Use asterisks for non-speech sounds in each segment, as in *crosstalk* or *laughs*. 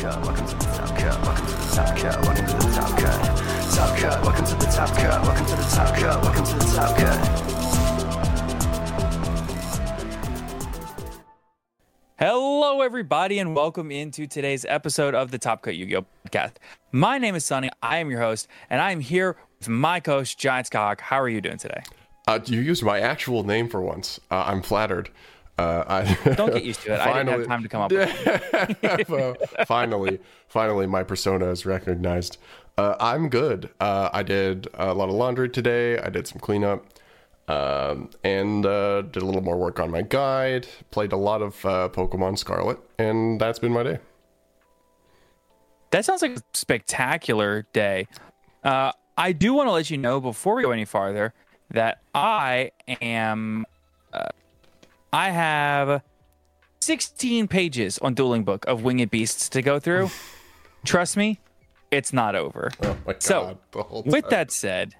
Cut, welcome to the Top Cut, welcome to the Top Cut, welcome to the Top Cut. Top Cut, welcome to the Top Cut, welcome to the Top Cut, welcome to the Top Cut. Hello, everybody, and welcome into today's episode of the Top Cut Yu-Gi-Oh podcast. My name is Sonny. I am your host, and I am here with my coach, Giant Skyhawk. How are you doing today? Uh, you used my actual name for once. Uh, I'm flattered. Uh, I, *laughs* Don't get used to it. I didn't have time to come up *laughs* with it. *laughs* Well, finally, finally, my persona is recognized. Uh, I'm good. Uh, I did a lot of laundry today. I did some cleanup, um, and uh, did a little more work on my guide. Played a lot of uh, Pokemon Scarlet, and that's been my day. That sounds like a spectacular day. Uh, I do want to let you know before we go any farther that I am. Uh, I have 16 pages on Dueling Book of Winged Beasts to go through. *laughs* Trust me, it's not over. Oh my god! So, with that said,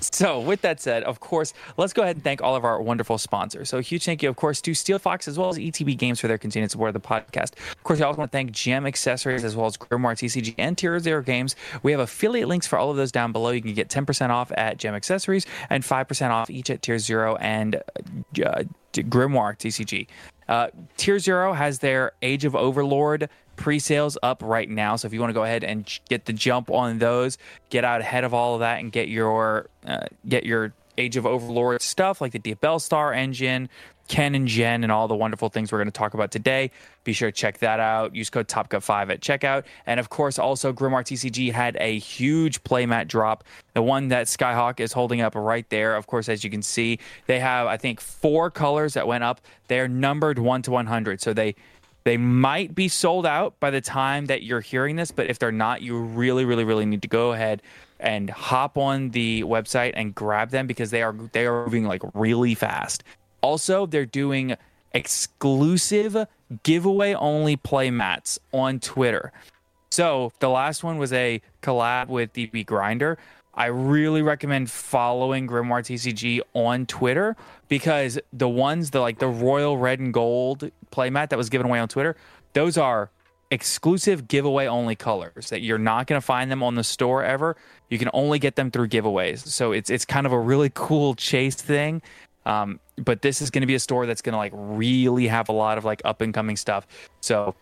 so with that said, of course, let's go ahead and thank all of our wonderful sponsors. So a huge thank you, of course, to Steel Fox as well as ETB Games for their continued support of the podcast. Of course, I also want to thank Gem Accessories as well as Grimoire TCG and Tier Zero Games. We have affiliate links for all of those down below. You can get 10% off at Gem Accessories and 5% off each at Tier Zero and uh, Grimoire TCG. Uh, Tier Zero has their Age of Overlord pre-sales up right now. So if you want to go ahead and get the jump on those, get out ahead of all of that, and get your uh, get your Age of Overlord stuff like the Diabellstar engine, Ken and Gen, and all the wonderful things we're going to talk about today. Be sure to check that out. Use code TOPCUT5 at checkout. And of course, also Grimoire TCG had a huge playmat drop. The one that Skyhawk is holding up right there. Of course, as you can see, they have I think four colors that went up. They're numbered one to 100, so they they might be sold out by the time that you're hearing this, but if they're not, you really, really, really need to go ahead and hop on the website and grab them because they are they are moving like really fast. Also, they're doing exclusive giveaway only play mats on Twitter. So the last one was a collab with DB Grinder. I really recommend following Grimoire TCG on Twitter because the ones the like the royal red and gold playmat that was given away on Twitter, those are exclusive giveaway only colors that you're not going to find them on the store ever. You can only get them through giveaways. So it's it's kind of a really *laughs* cool chase thing. Um, but this is going to be a store that's going to like really have a lot of like up and coming stuff. So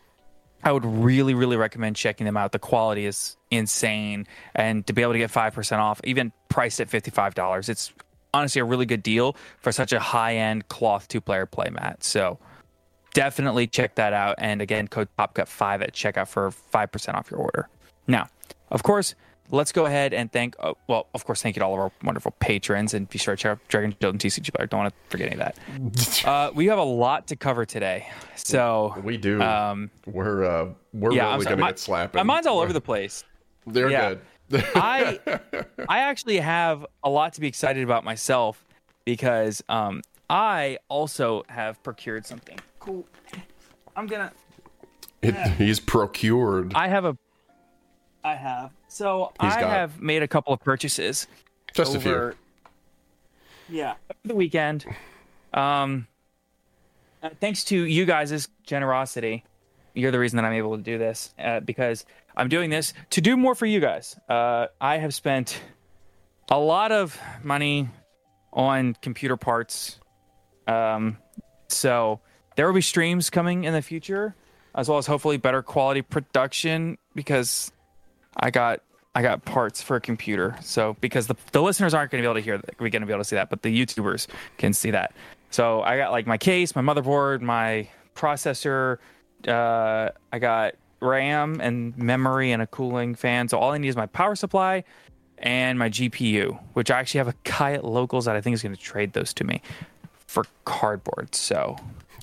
I would really, really recommend checking them out. The quality is insane, and to be able to get five percent off, even priced at fifty five dollars, it's honestly a really good deal for such a high end cloth two player playmat. So definitely check that out. And again, code TOPCUT5 at checkout for 5% off your order. Now, of course, let's go ahead and thank, uh, well, of course, thank you to all of our wonderful patrons and be sure to check out Dragon Children TCG Player. Don't want to forget any of that. *laughs* uh, we have a lot to cover today. So we do. Um, we're uh, we're yeah, really gonna My- get slapped. My mind's all over the place. They're Yeah. good. *laughs* I I actually have a lot to be excited about myself because um, I also have procured something cool. I'm gonna. It, he's procured. I have a. I have. So He's I got- have made a couple of purchases. Just a few. over- Yeah, the weekend. Um, uh, thanks to you guys' generosity, you're the reason that I'm able to do this uh, because I'm doing this to do more for you guys. Uh, I have spent a lot of money on computer parts. Um, so there will be streams coming in the future, as well as hopefully better quality production because I got I got parts for a computer. So because the the listeners aren't going to be able to hear we're going to be able to see that, but the YouTubers can see that. So I got like my case, my motherboard, my processor. Uh, I got RAM and memory and a cooling fan. So all I need is my power supply and my GPU, which I actually have a guy at locals that I think is going to trade those to me for cardboard. So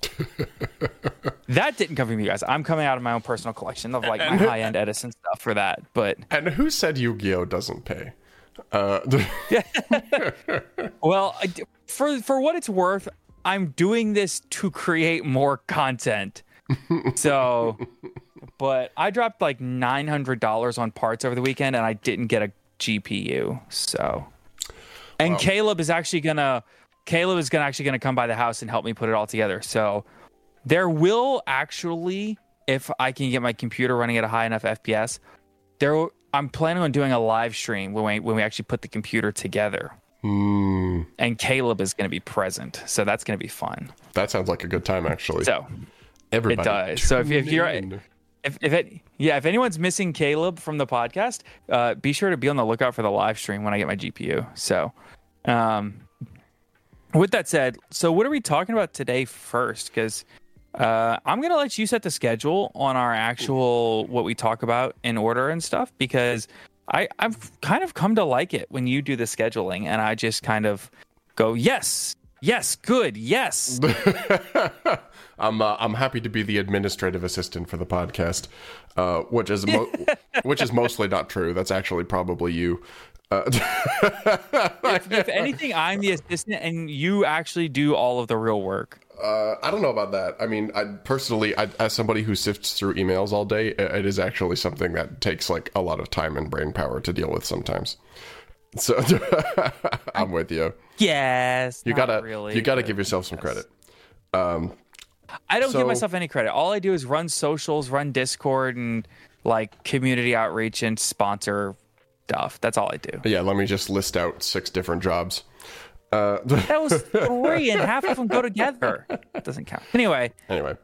*laughs* that didn't come from you guys. I'm coming out of my own personal collection of like my high end Edison stuff for that. But and who said Yu-Gi-Oh doesn't pay? Uh, *laughs* well, for for what it's worth, I'm doing this to create more content. So, but I dropped like nine hundred dollars on parts over the weekend, and I didn't get a GPU. So, and Caleb is actually gonna Caleb is gonna actually gonna come by the house and help me put it all together. So, there will actually, if I can get my computer running at a high enough FPS, there I'm planning on doing a live stream when we when we actually put the computer together. Hmm. And Caleb is going to be present, so that's going to be fun. that sounds like a good time, actually. So Everybody, it does. So if, if you're if, if it yeah if anyone's missing Caleb from the podcast, uh, be sure to be on the lookout for the live stream when I get my GPU. So, um, with that said, so what are we talking about today first? Because uh, I'm gonna let you set the schedule on our actual what we talk about in order and stuff because I I've kind of come to like it when you do the scheduling and I just kind of go yes yes good yes *laughs* I'm uh, I'm happy to be the administrative assistant for the podcast, uh, which is mo- *laughs* which is mostly not true. That's actually probably you. Uh, *laughs* if, if anything, I'm the assistant, and you actually do all of the real work. uh, I don't know about that. I mean, I personally, I, as somebody who sifts through emails all day, it, it is actually something that takes like a lot of time and brain power to deal with sometimes. So *laughs* I'm with you. Yes, You gotta really, you gotta give yourself some yes. credit. Um, I don't So- give myself any credit. All I do is run socials, run Discord, and like community outreach and sponsor stuff. That's all I do. yeah, let me just list out six different jobs. Uh, That was three, and half of them go together. Doesn't count. Anyway, anyway,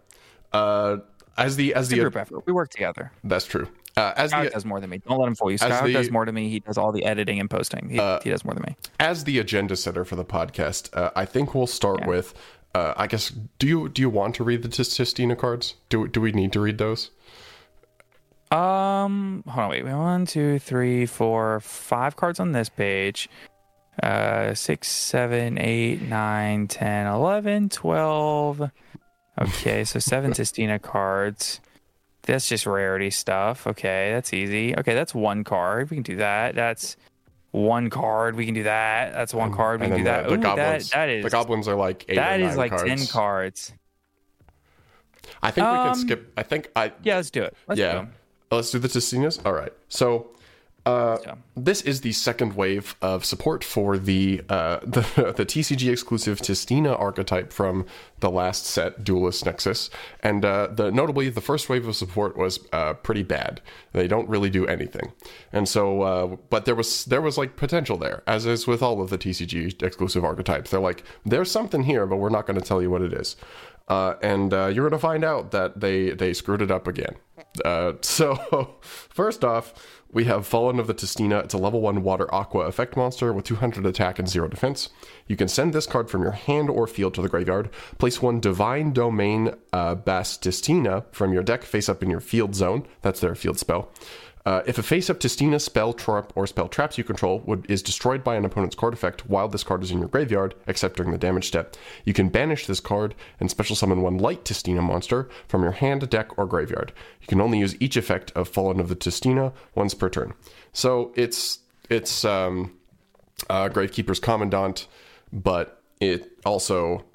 uh, as the as the group effort. We work together. that's true. Uh, as Skylar the does more than me. Don't let him fool you. as Skylar the- does more than me. He does all the editing and posting. He, he does more than me. as the agenda setter for the podcast, uh, I think we'll start Yeah. with. Uh, I guess do you do you want to read the Tistina cards? Do do we need to read those? Um, hold on, wait. One, two, three, four, five cards on this page. Uh, six, seven, eight, nine, ten, eleven, twelve. Okay, so *laughs* seven Tistina cards. That's just rarity stuff. Okay, that's easy. Okay, that's one card. We can do that. That's one card. We can do that. That's one card. We And can do that. the, Ooh, that, goblins. that is the goblins are like eight that is like cards. ten cards. I think we can Um, skip. I think I Yeah, let's do it. Let's do yeah. 'Em. Let's do the Tistinas. All right. So uh, Yeah. this is the second wave of support for the uh, *laughs* the, the TCG exclusive Tistina archetype from the last set, Duelist Nexus, and uh, the notably the first wave of support was uh, pretty bad. They don't really do anything, and so uh, but there was there was like potential there, as is with all of the TCG exclusive archetypes. They're like there's something here, but we're not going to tell you what it is. Uh, and uh, you're going to find out that they they screwed it up again. Uh, so *laughs* first off, we have Fallen of the Tistina. It's a level one water aqua effect monster with 200 attack and zero defense. You can send this card from your hand or field to the graveyard. Place one Divine Domain uh, Batistina from your deck face up in your field zone. That's their field spell. Uh, if a face-up Tistina spell, trap, or spell traps you control would, is destroyed by an opponent's card effect while this card is in your graveyard, except during the damage step, you can banish this card and special summon one light Tistina monster from your hand, deck, or graveyard. You can only use each effect of Fallen of the Tistina once per turn. So it's it's um, uh, Gravekeeper's Commandant, but it also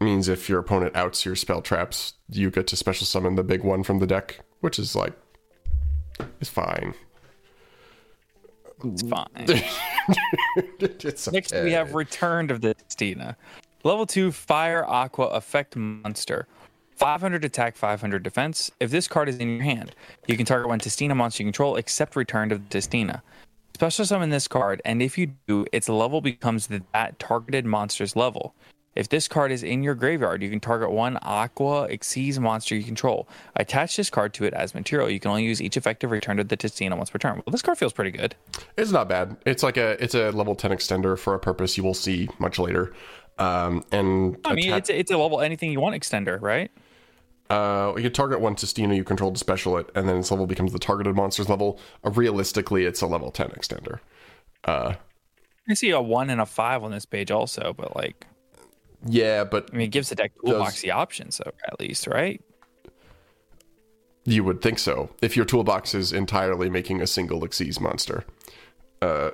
means if your opponent outs your spell traps, you get to special summon the big one from the deck, which is like it's fine. It's fine. *laughs* it's Next, we have Returned of the Tistina. Level 2 Fire Aqua Effect Monster. 500 attack, 500 defense. If this card is in your hand, you can target one Tistina monster you control except Returned of the Tistina. Special summon this card, and if you do, its level becomes that targeted monster's level. If this card is in your graveyard, you can target one Aqua Xyz monster you control. Attach this card to it as material. You can only use each effective return to the Tistina once per turn. Well, this card feels pretty good. It's not bad. It's like a it's a level 10 extender for a purpose you will see much later. Um, and I mean, atta- it's a, it's a level anything you want extender, right? Uh, you can target one Tistina you control to special it, and then its level becomes the targeted monster's level. Uh, realistically, it's a level 10 extender. Uh, I see a one and a five on this page also, but like, yeah, but I mean, it gives the deck toolbox the option, so at least, right? you would think so if your toolbox is entirely making a single Xyz monster. Uh,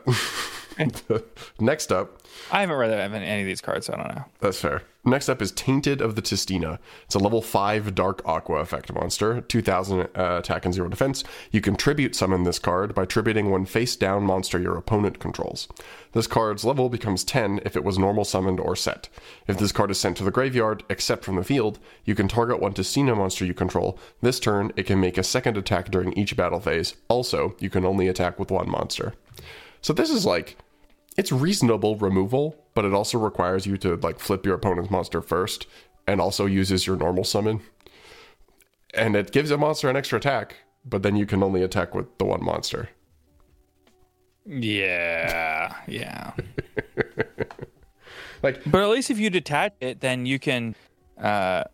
*laughs* *laughs* next up, I haven't read any of these cards, so I don't know. That's fair. Next up is Tainted of the Tistina. It's a level 5 Dark Aqua effect monster, 2000 uh, attack and 0 defense. You can tribute summon this card by tributing one face down monster your opponent controls. This card's level becomes 10 if it was normal summoned or set. If this card is sent to the graveyard, except from the field, you can target one Tistina monster you control. This turn, it can make a second attack during each battle phase. Also, you can only attack with one monster. So this is like it's reasonable removal, but it also requires you to like flip your opponent's monster first and also uses your normal summon. And it gives a monster an extra attack, but then you can only attack with the one monster. Yeah, yeah. *laughs* like, but at least if you detach it, then you can, uh,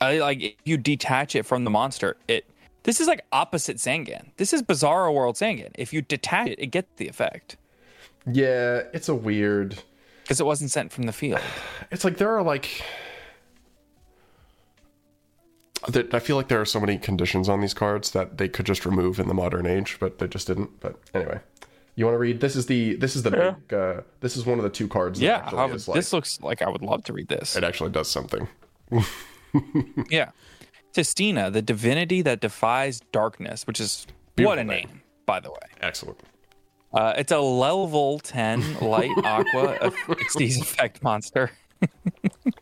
I, like if you detach it from the monster, it. This is like opposite Sangan. This is Bizarro World Sangan. If you detach it, it gets the effect. Yeah, it's a weird because it wasn't sent from the field. It's like there are like that I feel like there are so many conditions on these cards that they could just remove in the modern age, but they just didn't. But anyway, you want to read? This is the this is the Yeah. big. Uh, this is one of the two cards. that Yeah, would- is, like- this looks like I would love to read this. It actually does something. *laughs* yeah. Tistina, the divinity that defies darkness, which is what a name, by the way. Excellent. Uh, it's a level 10 light *laughs* aqua Xyz effect monster.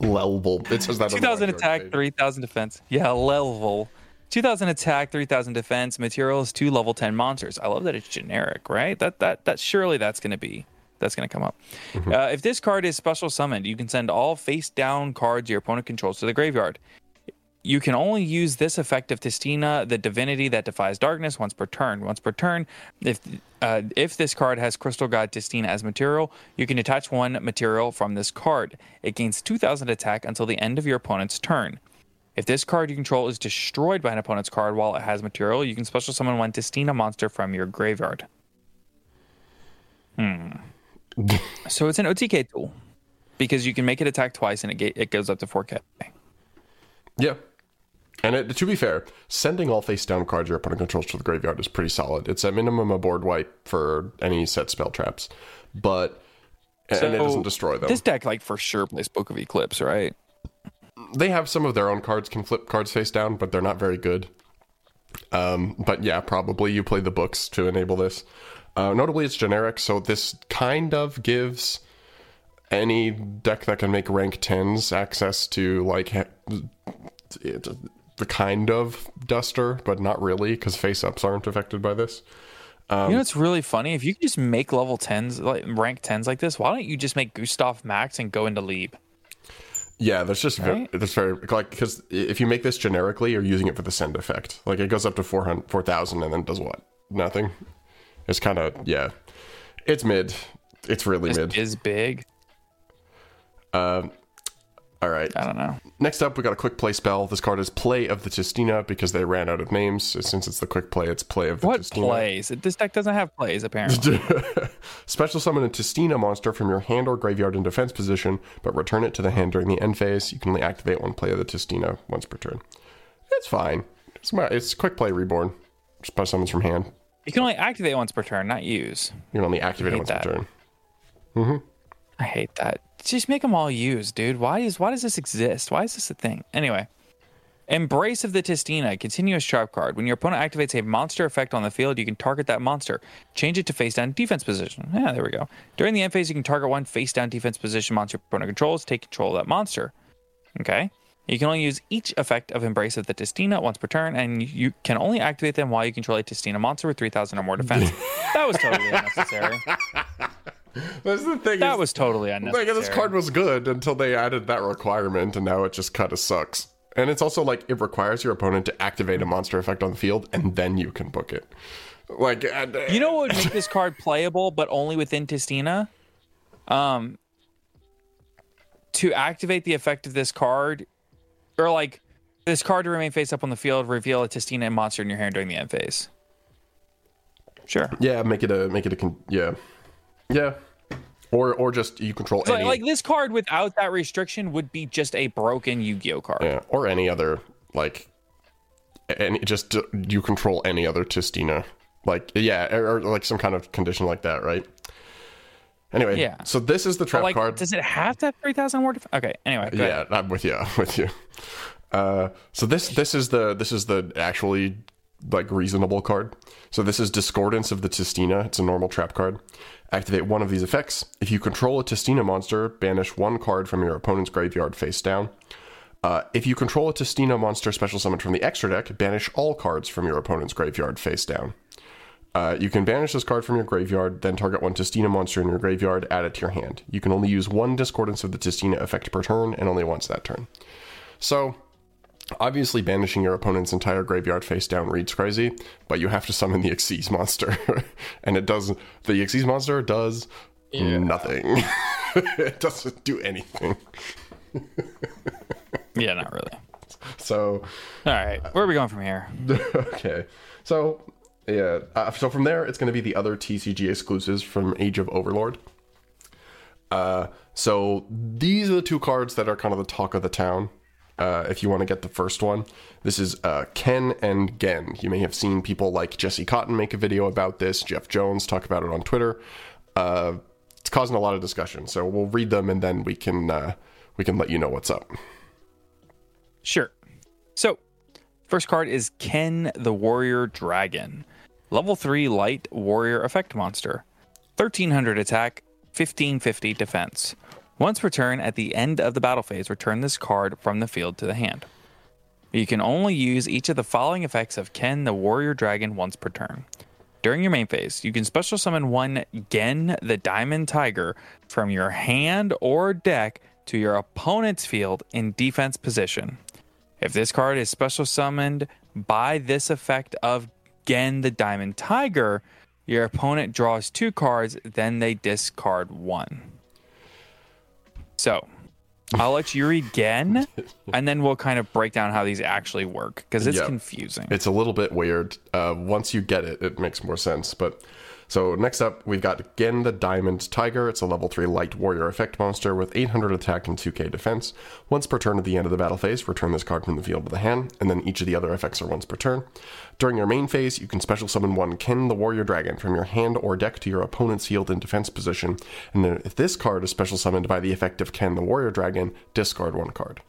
level. It says that. 2000 attack, page. 3000 defense. Yeah, level. 2000 attack, 3000 defense. Materials, two level 10 monsters. I love that it's generic, right? That that that surely that's going to be that's going to come up. Mm-hmm. Uh, if this card is special summoned, you can send all face down cards your opponent controls to the graveyard. You can only use this effect of Tistina, the divinity that defies darkness, once per turn. Once per turn, if uh, if this card has Crystal God Tistina as material, you can attach one material from this card. It gains 2,000 attack until the end of your opponent's turn. If this card you control is destroyed by an opponent's card while it has material, you can special summon one Tistina monster from your graveyard. Hmm. so it's an OTK tool because you can make it attack twice and it, ga- it goes up to 4K. Yeah. And it, to be fair, sending all face down cards your opponent controls to the graveyard is pretty solid. It's at minimum a board wipe for any set spell traps, but and it doesn't destroy them. This deck, like for sure, plays Book of Eclipse, right? they have some of their own cards can flip cards face down, but they're not very good. Um, but yeah, probably you play the books to enable this. Uh, notably, it's generic, so this kind of gives any deck that can make rank tens access to like the kind of duster, but not really because face ups aren't affected by this. Um, you know it's really funny? If you can just make level tens, like rank tens like this, why don't you just make Gustav Max and go into Liebe? Yeah, that's just very, Right? that's very like because if you make this generically, you're using it for the send effect. Like it goes up to 400 4000 and then does what? Nothing. It's kind of yeah. It's mid. It's really This mid. is big. Um, all right. I don't know. Next up, we got a quick play spell. This card is Play of the Tistina because they ran out of names. Since it's the quick play, it's Play of the What Tistina. plays? This deck doesn't have plays apparently. *laughs* Special summon a Tistina monster from your hand or graveyard in defense position, but return it to the hand during the end phase. You can only activate one play of the Tistina once per turn. It's fine. It's, my, it's quick play reborn. Special summons from hand. you can only activate once per turn, not use. You can only activate it once that. per turn. hmm I hate that. Just make them all use, dude. Why is why does this exist? Why is this a thing? Anyway, Embrace of the Tistina, continuous trap card. When your opponent activates a monster effect on the field, you can target that monster. Change it to face down defense position. Yeah, there we go. During the end phase, you can target one face down defense position monster your opponent controls. Take control of that monster. Okay. You can only use each effect of Embrace of the Tistina once per turn, and you can only activate them while you control a Tistina monster with 3,000 or more defense. *laughs* that was totally unnecessary. That's the thing. That is- was totally Like unnecessary. this card was good until they added that requirement, and now it just kind of sucks. And it's also like it requires your opponent to activate a monster effect on the field, and then you can book it. Like uh, You know what would make this card playable, but only within Tistina? Um, to activate the effect of this card, or like this card to remain face up on the field, reveal a Tistina monster in your hand during the end phase. Sure. yeah, make it a make it a con- yeah, yeah, or or just you control So, any like this card without that restriction would be just a broken Yu-Gi-Oh card. yeah, or any other like and just you control any other Tistina, like yeah, or, or like some kind of condition like that, right? Anyway, Yeah. So this is the trap like, card. does it have to have three thousand more? Def- okay. Anyway. go ahead. yeah, I'm with you. *laughs* I'm with you. Uh, so this this is the this is the actually like reasonable card. So this is Discordance of the Tistina. It's a normal trap card. Activate one of these effects. If you control a Tistina monster, banish one card from your opponent's graveyard face down. Uh, if you control a Tistina monster special summoned from the extra deck, banish all cards from your opponent's graveyard face down. Uh, you can banish this card from your graveyard, then target one Tistina monster in your graveyard, add it to your hand. You can only use one Discordance of the Tistina effect per turn, and only once that turn. So, obviously, banishing your opponent's entire graveyard face down reads crazy, but you have to summon the Xyz monster. *laughs* and it does, the Xyz monster does nothing. *laughs* it doesn't do anything. *laughs* Yeah, not really. So, All right. Where are we going from here? okay. So, yeah. Uh, so from there, it's going to be the other TCG exclusives from Age of Overlord. Uh, so these are the two cards that are kind of the talk of the town. Uh, if you want to get the first one, this is uh, Ken and Gen. You may have seen people like Jesse Kotton make a video about this. Jeff Jones talk about it on Twitter. Uh, it's causing a lot of discussion. So we'll read them and then we can uh, we can let you know what's up. Sure. So, first card is Ken the Warrior Dragon. Level 3 light warrior effect monster. 1300 attack, 1550 defense. Once per turn at the end of the battle phase, return this card from the field to the hand. You can only use each of the following effects of Ken the Warrior Dragon once per turn. During your main phase, you can special summon one Gen the Diamond Tiger from your hand or deck to your opponent's field in defense position. If this card is special summoned by this effect of Gen the Diamond Tiger, your opponent draws two cards, then they discard one. So, I'll let you read Gen, *laughs* and then we'll kind of break down how these actually work because it's Yeah. confusing. It's a little bit weird. Uh, once you get it, it makes more sense. But so next up, we've got Gen the Diamond Tiger. It's a level three light warrior effect monster with 800 attack and 2k defense. Once per turn at the end of the battle phase, return this card from the field to the hand, and then each of the other effects are once per turn. During your main phase, you can special summon one Ken the Warrior Dragon from your hand or deck to your opponent's field and defense position, and then if this card is special summoned by the effect of Ken the Warrior Dragon, discard one card.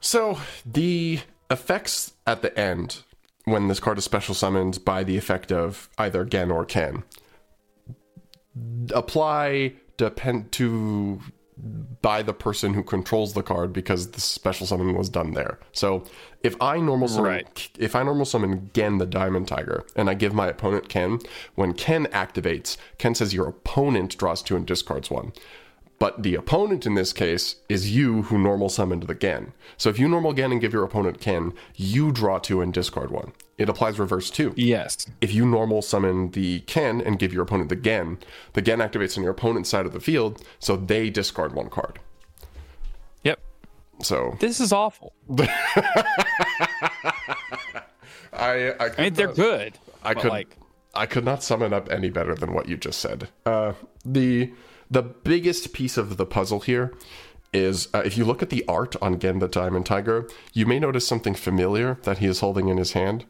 So the effects at the end, when this card is special summoned by the effect of either Gen or Ken, apply depend to by the person who controls the card because the special summon was done there. So if I normal summon Right. if I normal summon Gen the Diamond Tiger and I give my opponent Ken, when Ken activates, Ken says your opponent draws two and discards one. But the opponent in this case is you who normal summoned the Gen. So if you normal Gen and give your opponent Ken, you draw two and discard one. It applies reverse too. yes. If you normal summon the Ken and give your opponent the Gen, the Gen activates on your opponent's side of the field, so they discard one card. Yep. So This is awful. *laughs* I I, I mean, they're good. I could like I could not sum it up any better than what you just said. Uh, the the biggest piece of the puzzle here is uh, if you look at the art on Gen the Diamond Tiger, you may notice something familiar that he is holding in his hand,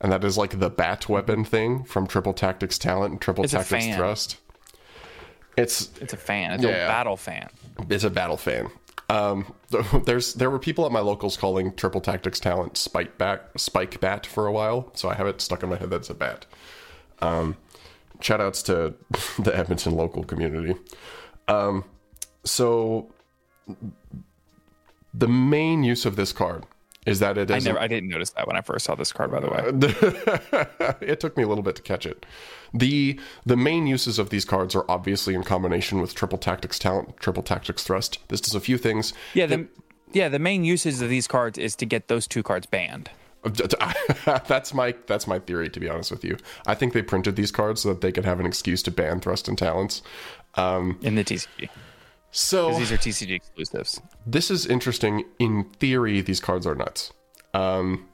and that is like the bat weapon thing from Triple Tactics Talent and Triple It's Tactics. Thrust. It's It's a fan. It's Yeah. a battle fan. it's a battle fan. Um, *laughs* there's there were people at my locals calling Triple Tactics talent Spike Bat Spike Bat for a while, so I have it stuck in my head that's a bat. Um, shout outs to *laughs* the Edmonton local community. Um, so the main use of this card is that it I never, I didn't notice that when I first saw this card. By the way, *laughs* it took me a little bit to catch it. The the main uses of these cards are obviously in combination with triple tactics talent, triple tactics thrust. This does a few things. yeah, the yeah the main uses of these cards is to get those two cards banned. *laughs* *laughs* that's my that's my theory to be honest with you. I think they printed these cards so that they could have an excuse to ban thrust and talents. Um, in the TCG. So these are TCG exclusives. This is interesting. In theory, these cards are nuts. Um,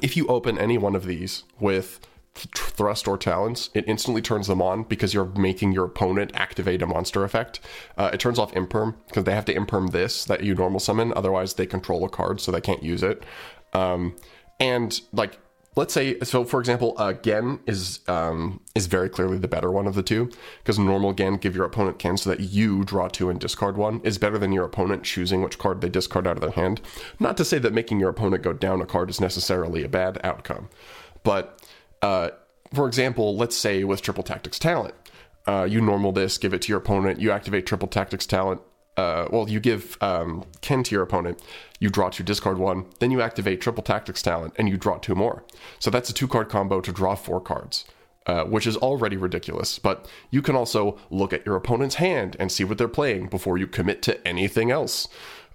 if you open any one of these with th- thrust or talents, it instantly turns them on because you're making your opponent activate a monster effect. Uh, it turns off imperm because they have to imperm this that you normal summon, otherwise they control a card, so they can't use it. Um, and like let's say so for example uh, gen is um, is very clearly the better one of the two because normal gen give your opponent can so that you draw two and discard one is better than your opponent choosing which card they discard out of their hand. Not to say that making your opponent go down a card is necessarily a bad outcome but uh, for example let's say with triple tactics talent uh, you normal this give it to your opponent you activate triple tactics talent uh, well, you give um, Ken to your opponent, you draw two, discard one, then you activate Triple Tactics talent, and you draw two more. So that's a two card combo to draw four cards, uh, which is already ridiculous. But you can also look at your opponent's hand and see what they're playing before you commit to anything else.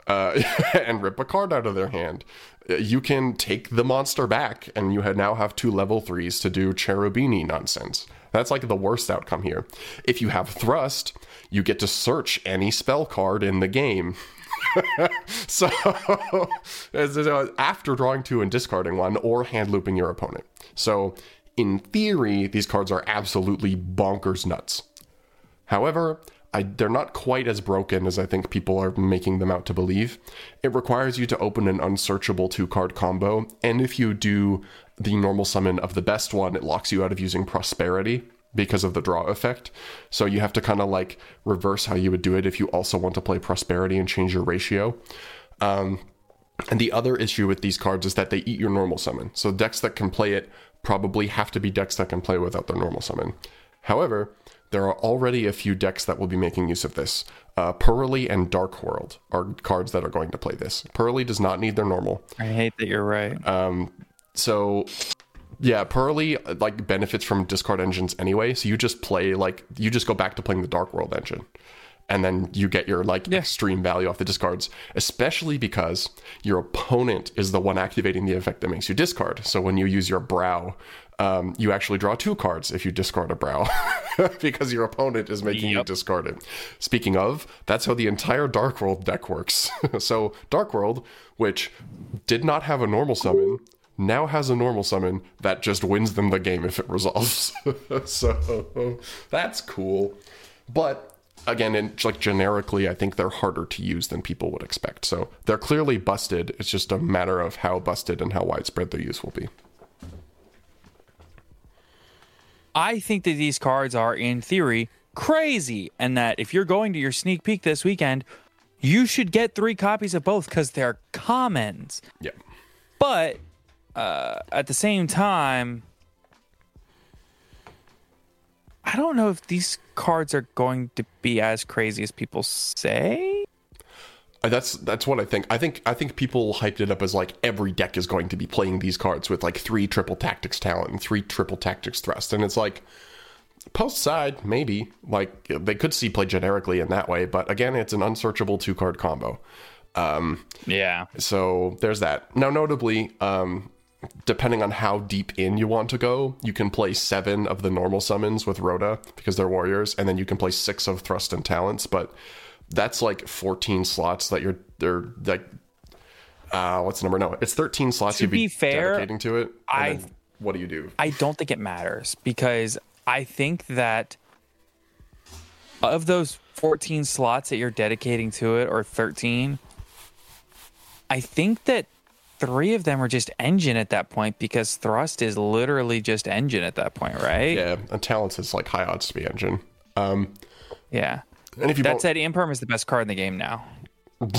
Uh, *laughs* and rip a card out of their hand. Uh, You can take the monster back, and you now have two level threes to do Cherubini nonsense. That's like the worst outcome here. If you have thrust, you get to search any spell card in the game. *laughs* so, *laughs* as- uh, after drawing two and discarding one, or hand looping your opponent. So, in theory, these cards are absolutely bonkers nuts. However, I, they're not quite as broken as I think people are making them out to believe. It requires you to open an unsearchable two card combo, and if you do the normal summon of the best one, it locks you out of using Prosperity because of the draw effect. So you have to kind of like reverse how you would do it if you also want to play Prosperity and change your ratio. Um, and the other issue with these cards is that they eat your normal summon. So decks that can play it probably have to be decks that can play without their normal summon. However, there are already a few decks that will be making use of this. Uh, Pearly and Dark World are cards that are going to play this. Pearly does not need their normal. I hate that you're right. Um, so yeah, Pearly like benefits from discard engines anyway. So you just play like you just go back to playing the Dark World engine, and then you get your like yeah. extreme value off the discards. Especially because your opponent is the one activating the effect that makes you discard. So when you use your Broww. Um, you actually draw two cards if you discard a Broww *laughs* because your opponent is making you discard it. Speaking of, that's how the entire Dark World deck works. *laughs* so, Dark World, which did not have a normal summon, now has a normal summon that just wins them the game if it resolves. *laughs* so that's cool. But again, in, like generically, I think they're harder to use than people would expect. So they're clearly busted. It's just a matter of how busted and how widespread their use will be. I think that these cards are, in theory, crazy, and that if you're going to your sneak peek this weekend, you should get three copies of both because they're commons. Yeah. But uh, at the same time, I don't know if these cards are going to be as crazy as people say. Uh, That's that's what I think. I think I think people hyped it up as like every deck is going to be playing these cards with like three triple tactics talent and three triple tactics thrust, and it's like post side maybe like they could see play generically in that way, but again, it's an unsearchable two card combo. Um, yeah. So there's that. Now, notably, um, depending on how deep in you want to go, you can play seven of the normal summons with ROTA because they're warriors, and then you can play six of thrust and talents. But that's like 14 slots that you're they're like. Uh, what's the number? No, it's 13 slots To you'd be, be fair, dedicating to it. and I- what do you do? I don't think it matters because I think that of those 14 slots that you're dedicating to it, or 13, I think that three of them are just engine at that point because thrust is literally just engine at that point, right? Yeah, and talents is like high odds to be engine. Um, Yeah. And if you That won't- said, Imperm is the best card in the game now.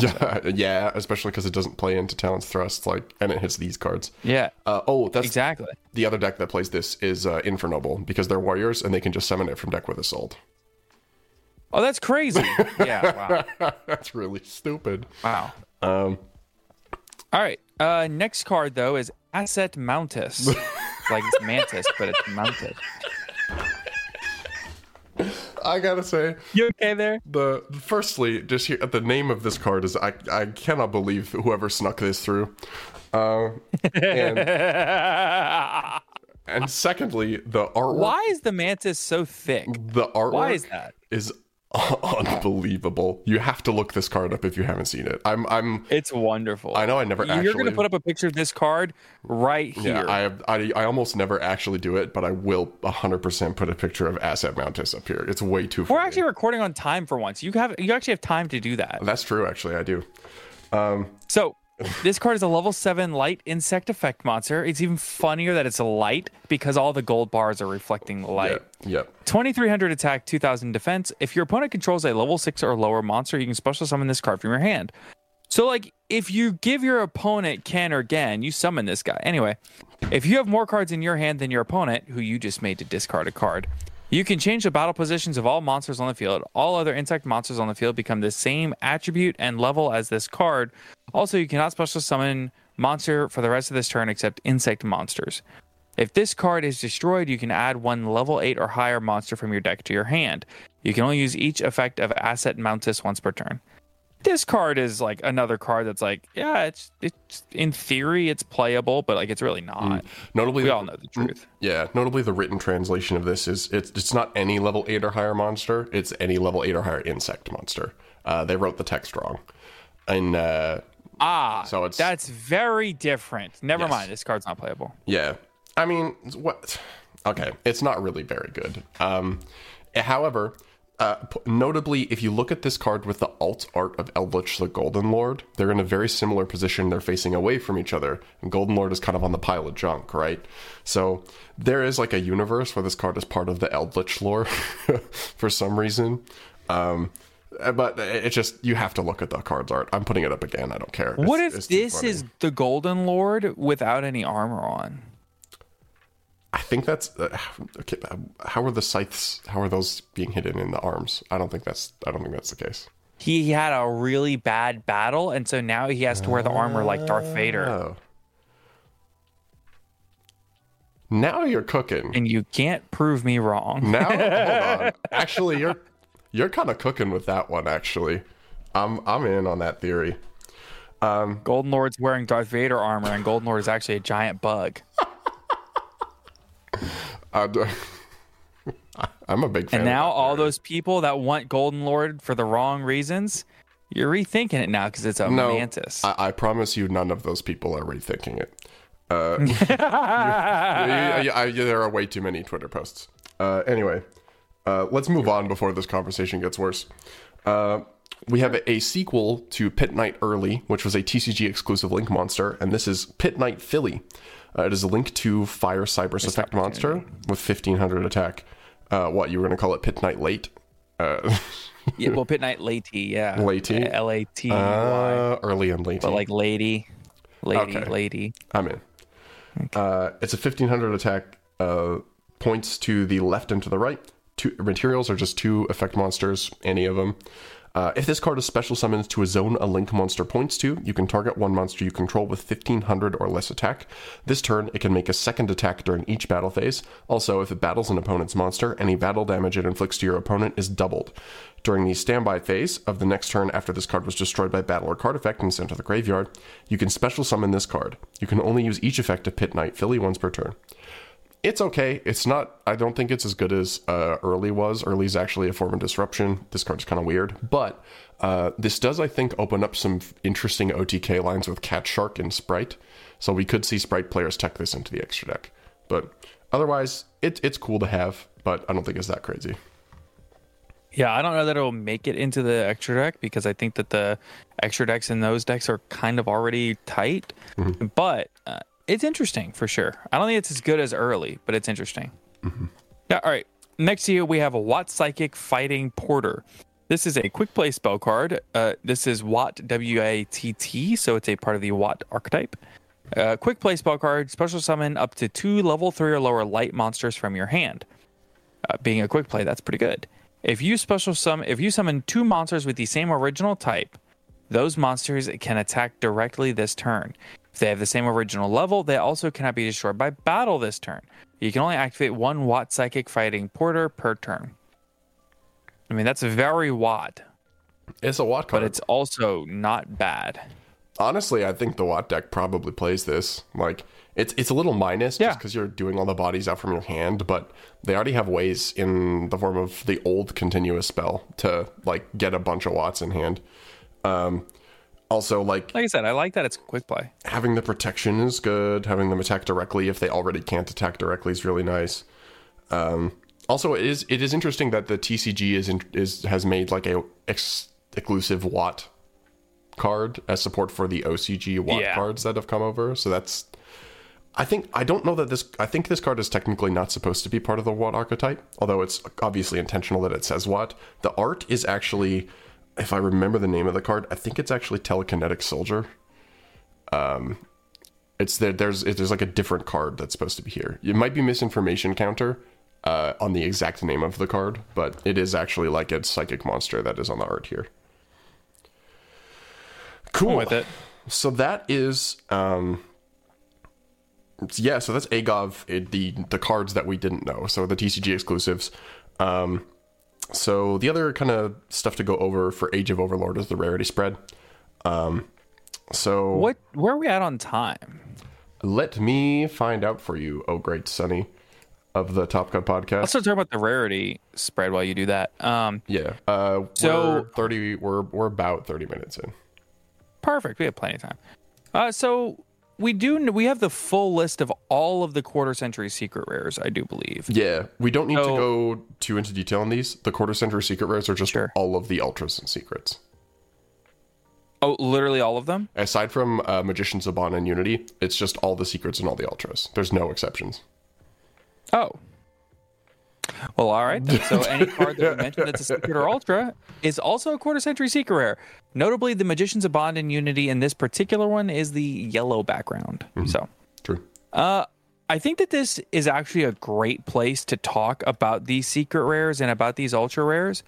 Yeah, *laughs* yeah, especially because it doesn't play into talents Thrust, like, and it hits these cards. Yeah. Uh, oh, that's Exactly. the other deck that plays this is uh, Infernoble because they're warriors and they can just summon it from deck with Assault. Oh, that's crazy. yeah. Wow. *laughs* that's really stupid. Wow. Um, All right. Uh, next card though is Asset Mountis. *laughs* like it's Mantis, but it's Mounted. I gotta say, You okay there? the firstly, just here the name of this card is I I cannot believe whoever snuck this through. Uh, and, *laughs* and secondly, the artwork. Why is the Mantis so thick? The artwork Why is that? is *laughs* unbelievable. You have to look this card up if you haven't seen it. I'm I'm It's wonderful. I know I never You're actually gonna put up a picture of this card right here. Yeah, I, have, I I almost never actually do it, but I will 100% put a picture of Asset Mountis up here. It's way too We're funny. actually recording on time for once. You have you actually have time to do that. That's true, actually. I do. Um, So this card is a level seven light insect effect monster. It's even funnier that it's a light because all the gold bars are reflecting the light. yeah, yep. 2300 attack, 2000 defense. If your opponent controls a level 6 or lower monster, you can special summon this card from your hand. So, like, if you give your opponent Ken or Gan, you summon this guy. Anyway, if you have more cards in your hand than your opponent, who you just made to discard a card, you can change the battle positions of all monsters on the field. All other insect monsters on the field become the same attribute and level as this card. Also, you cannot special summon monster for the rest of this turn except insect monsters. If this card is destroyed, you can add one level 8 or higher monster from your deck to your hand. You can only use each effect of Asset Mountis once per turn. This card is like another card that's like, yeah, it's it's in theory it's playable, but like it's really not. Notably, We all know the truth. Yeah, notably the written translation of this is it's it's not any level eight or higher monster. It's any level eight or higher insect monster. Uh, they wrote the text wrong, and uh, Ah, So it's- that's very different. Never Yes. mind, this card's not playable. yeah, I mean, what? Okay, it's not really very good. Um, however, uh, notably, if you look at this card with the alt art of Eldlich the Golden Lord, they're in a very similar position. They're facing away from each other, and Golden Lord is kind of on the pile of junk, right? So there is like a universe where this card is part of the Eldlich lore *laughs* for some reason. Um, uh, but it's just you have to look at the card's art. I'm putting it up again. I don't care. what It's- if it's this is the Golden Lord without any armor on? I think that's uh, okay. How are the scythes? How are those being hidden in the arms? I don't think that's. I don't think that's the case. He had a really bad battle, and so now he has to wear the armor like Darth Vader. Oh. Now you're cooking. And you can't prove me wrong. Now, hold on. *laughs* Actually, you're you're kind of cooking with that one. Actually, I'm I'm in on that theory. Um, Golden Lord's wearing Darth Vader armor, and Golden Lord is actually a giant bug. *laughs* I *laughs* I'm a big fan. And now all theory. those people that want Golden Lord for the wrong reasons, you're rethinking it now because it's a no, mantis. I, I promise you, none of those people are rethinking it. Uh, *laughs* *laughs* you- you- I- there are way too many Twitter posts. Uh, anyway, uh, let's move on before this conversation gets worse. Uh, we have a, a sequel to Pit Knight Earlie, which was a TCG exclusive Link monster, and this is Pit Knight Filly. Uh, it is a Link to Fire Cyberse Effect monster with 1500 attack. Uh, what, you were going to call it Pit Knight Late? Uh, *laughs* yeah, well, Pit Knight Lady, yeah. Lady? L A T Y. uh, early and late. But like lady, lady, Okay. lady. I'm in. Uh, it's a 1500 attack. Uh, points to the left and to the right. Two materials are just two effect monsters, any of them. Uh, if this card is special summoned to a zone a link monster points to, you can target one monster you control with 1500 or less attack. This turn, it can make a second attack during each battle phase. Also, if it battles an opponent's monster, any battle damage it inflicts to your opponent is doubled. During the standby phase of the next turn after this card was destroyed by battle or card effect and sent to the graveyard, you can special summon this card. You can only use each effect of Pit Knight Filly once per turn it's okay. It's not. I don't think it's as good as uh, early was. Early's actually a form of disruption. This card's kind of weird, but uh, this does, I think, open up some interesting OTK lines with Cat Shark and Sprite. So we could see Sprite players tech this into the extra deck. But otherwise, it, it's cool to have. But I don't think it's that crazy. Yeah, I don't know that it'll make it into the extra deck because I think that the extra decks in those decks are kind of already tight. But uh, it's interesting for sure. I don't think it's as good as early, but it's interesting. Yeah, all right. next to you, we have a Watt Psychic Fighting Porter. This is a quick play spell card. Uh, this is Watt W A T T, so it's a part of the Watt archetype. Uh, quick play spell card, special summon up to two level three or lower light monsters from your hand. Uh, being a quick play, that's pretty good. If you special summon, if you summon two monsters with the same original type, those monsters can attack directly this turn. If they have the same original level, they also cannot be destroyed by battle this turn. You can only activate one Watt Psychic Fighting Porter per turn. I mean, that's very Watt, It's a Watt card. but it's also not bad. honestly, I think the Watt deck probably plays this. Like it's it's a little minus Yeah. just because you're doing all the bodies out from your hand, but they already have ways in the form of the old continuous spell to like get a bunch of Watts in hand. Um, also, like Like I said, I like that it's quick play. having the protection is good. Having them attack directly if they already can't attack directly is really nice. Um, also, it is it is interesting that the TCG is in, is has made like a ex- exclusive Watt card as support for the OCG Watt Yeah. cards that have come over. So that's I think I don't know that this I think this card is technically not supposed to be part of the Watt archetype, although it's obviously intentional that it says Watt. The art is actually if I remember the name of the card, I think it's actually Telekinetic Soldier. Um it's there there's there's like a different card that's supposed to be here. It might be misinformation counter uh, on the exact name of the card, but it is actually like a psychic monster that is on the art here. Cool. With it. So that is um yeah, so that's Agov the the cards that we didn't know. So the TCG exclusives. Um so the other kind of stuff to go over for Age of Overlord is the rarity spread. Um so What? Where are we at on time? let me find out for you, oh great Sonny of the Top Cut podcast. Let's start talking about the rarity spread while you do that. Um, yeah. Uh So- we're 30 we're we're about 30 minutes in. Perfect. We have plenty of time. Uh, so we do. We have the full list of all of the quarter century secret rares. I do believe. Yeah, we don't need to go too into detail on these. The quarter century secret rares are just Sure. all of the ultras and secrets. Oh, literally all of them. Aside from uh, of Bond and Unity, it's just all the secrets and all the ultras. There's no exceptions. Oh. Well, all right. Then. So *laughs* any card that we mentioned that's a secret or ultra is also a quarter century secret rare. Notably, the Magicians of Bond and Unity in this particular one is the yellow background. So True. Uh, I think that this is actually a great place to talk about these secret rares and about these ultra rares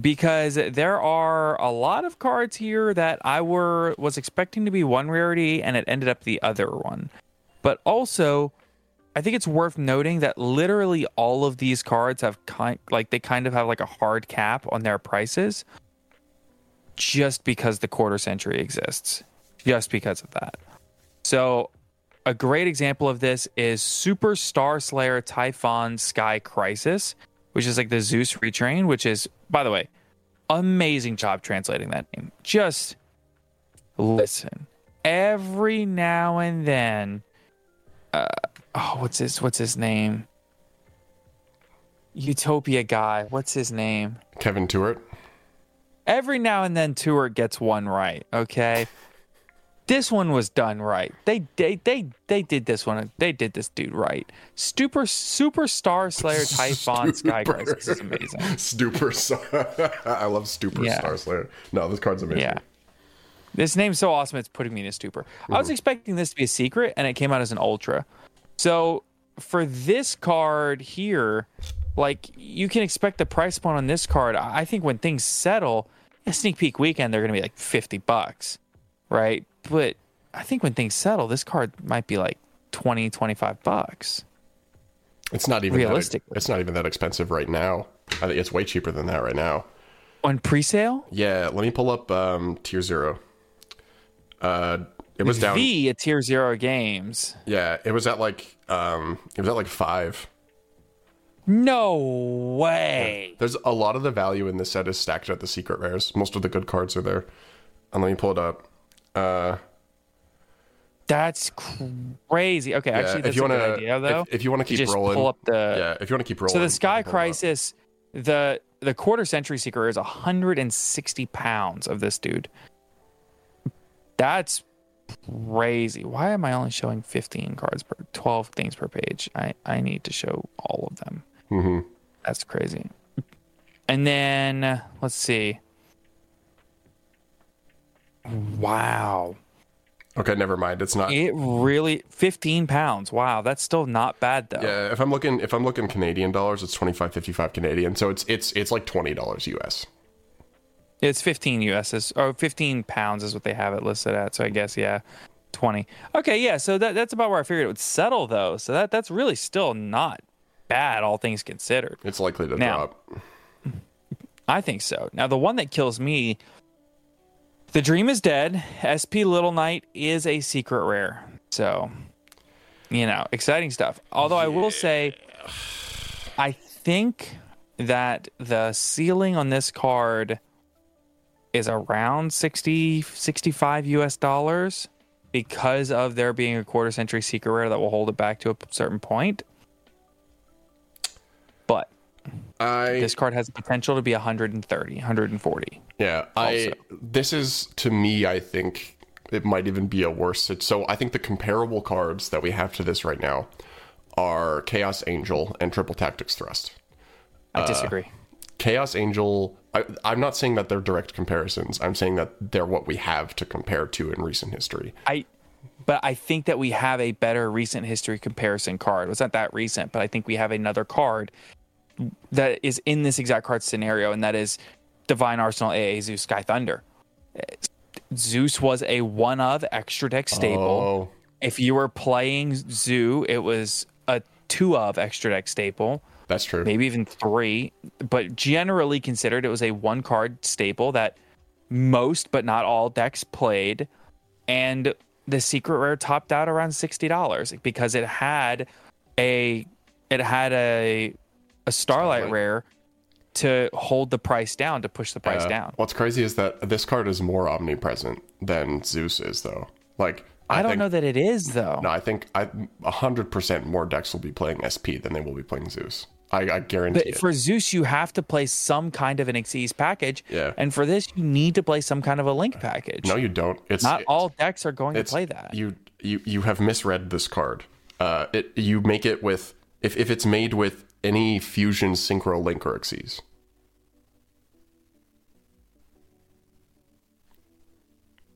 because there are a lot of cards here that I were was expecting to be one rarity and it ended up the other one. But also, I think it's worth noting that literally all of these cards have kind like they kind of have like a hard cap on their prices just because the quarter century exists. Just because of that. So a great example of this is Super Star Slayer Typhon Sky Crisis, which is like the Zeus retrain, which is, by the way, amazing job translating that name. Just listen. Every now and then, uh, oh, what's his what's his name? Utopia guy. What's his name? Kevin Tewart. every now and then Tuart gets one right, okay? This one was done right. They they they they did this one. They did this dude right. Super Superstar Slayer Typhon *laughs* Sky Crisis is amazing. Star. *laughs* I love Stupor Yeah. Star Slayer. No, this card's amazing. Yeah. This name's so awesome it's putting me in a stupor. I was mm-hmm. expecting this to be a secret and it came out as an ultra. So for this card here, like you can expect the price point on this card. I think when things settle, a sneak peek weekend they're gonna be like fifty bucks. Right? But I think when things settle, this card might be like 20, 25 bucks. It's not even Realistically. That, it's not even that expensive right now. I think it's way cheaper than that right now. On pre-sale? Yeah, let me pull up um, tier zero. Uh, it was down. V at tier zero games. Yeah, it was at like um, it was at like five. No way. There's a lot of the value in this set is stacked at the secret rares. Most of the good cards are there. And let me pull it up. Uh, That's crazy. Okay, yeah, actually, that's if you a want good to, idea, though. if, if you want to keep just rolling, pull up the. yeah, if you want to keep rolling. so the Sky up. Crisis, the the quarter century seeker is 160 pounds of this dude. That's crazy. Why am I only showing 15 cards per 12 things per page? I I need to show all of them. Mhm. That's crazy. And then let's see. Wow. Okay, never mind. It's not. It really 15 pounds. Wow, that's still not bad though. Yeah, if I'm looking if I'm looking Canadian dollars, it's 25.55 Canadian. So it's it's it's like twenty dollars US. It's 15 USs or 15 pounds is what they have it listed at. So I guess yeah, 20. Okay, yeah. So that that's about where I figured it would settle though. So that that's really still not bad, all things considered. It's likely to Now- drop. I think so. Now, the one that kills me, the Dream is dead. SP Little Knight is a secret rare. So, you know, exciting stuff. Although I will say, I think that the ceiling on this card is around 60, 65 US dollars because of there being a quarter century secret rare that will hold it back to a certain point. But I this card has potential to be 130, 140. Yeah, I also. this is to me I think it might even be a worse so I think the comparable cards that we have to this right now are Chaos Angel and Triple Tactics Thrust. I disagree. Uh, Chaos Angel I, I'm not saying that they're direct comparisons. I'm saying that they're what we have to compare to in recent history. I, but I think that we have a better recent history comparison card. It's not that recent, but I think we have another card that is in this exact card scenario, and that is Divine Arsenal AA Zeus Sky Thunder. Zeus was a one of extra deck staple. Oh, If you were playing Zoo, it was a two of extra deck staple. That's true. maybe even three, but generally considered it was a one card staple that most but not all decks played. And the secret rare topped out around sixty dollars because it had a it had a a starlight Starlight. rare to hold the price down to push the price Uh, down. What's crazy is that this card is more omnipresent than Zeus is though. Like I, don't think- know that it is though. No, I think I hundred percent more decks will be playing SP than they will be playing Zeus. I, I guarantee But it. for Zeus, you have to play some kind of an Xyz package. Yeah. And for this, you need to play some kind of a link package. no, you don't. It's Not it's- all decks are going to play that. You you you have misread this card. Uh, it you make it with if if it's made with any fusion synchro link or Xyz.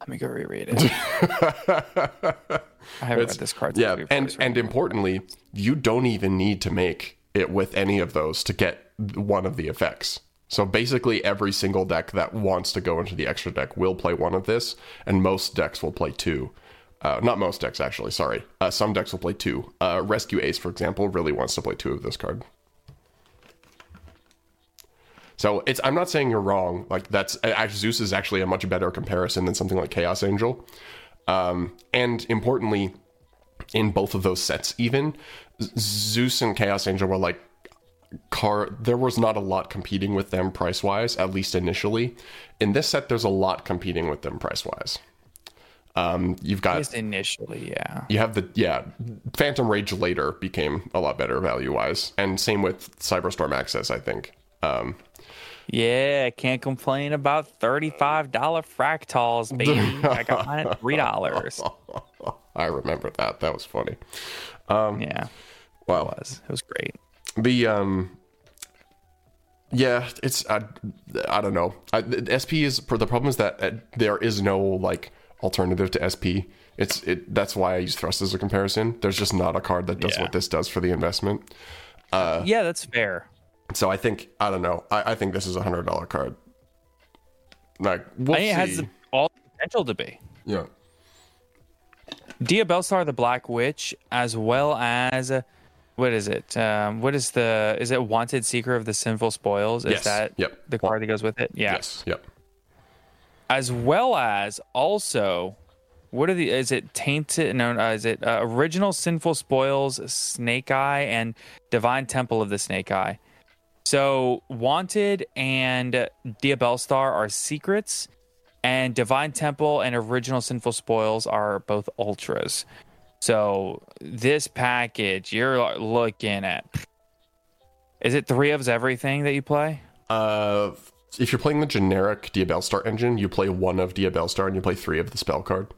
Let me go reread it. *laughs* I haven't read this card. Yeah, and and importantly, you don't even need to make it with any of those to get one of the effects. So basically, every single deck that wants to go into the extra deck will play one of this, and most decks will play two. Uh, not most decks, actually. Sorry, uh, some decks will play two. Uh, Rescue Ace, for example, really wants to play two of this card. So it's. I'm not saying you're wrong. Like that's Zeus is actually a much better comparison than something like Chaos Angel. Um, and importantly, in both of those sets, even Zeus and Chaos Angel were like car. There was not a lot competing with them price wise, at least initially. In this set, there's a lot competing with them price wise. Um, you've got Just initially, yeah. you have the yeah phantom rage later became a lot better value wise and same with cyberstorm access i think um Yeah, can't complain about thirty-five dollar fractals, baby. I got mine at three dollars. *laughs* i remember that that was funny Um, Yeah, well it was. It was great. the um yeah it's i, I don't know I, the sp is the problem is that uh, there is no like alternative to sp it's it that's why i use thrust as a comparison there's just not a card that does Yeah. what this does for the investment Uh, yeah, that's fair. so i think i don't know i, I think this is a hundred dollar card like we'll it has the- all the potential to be. yeah Diabellstar, the Black Witch, as well as uh, what is it? Um, what is the? Is it Wanted Seeker of the Sinful Spoils? Is Yes. that Yep. the card that goes with it? Yeah. yes yep as well as also what are the is it tainted no uh, is it uh, original sinful spoils snake eye and divine temple of the snake eye so wanted and diabellstar are secrets and divine temple and original sinful spoils are both ultras so this package you're looking at is it three of everything that you play Uh, if you're playing the generic Diabellstar engine, you play one of Diabellstar and you play three of the spell card.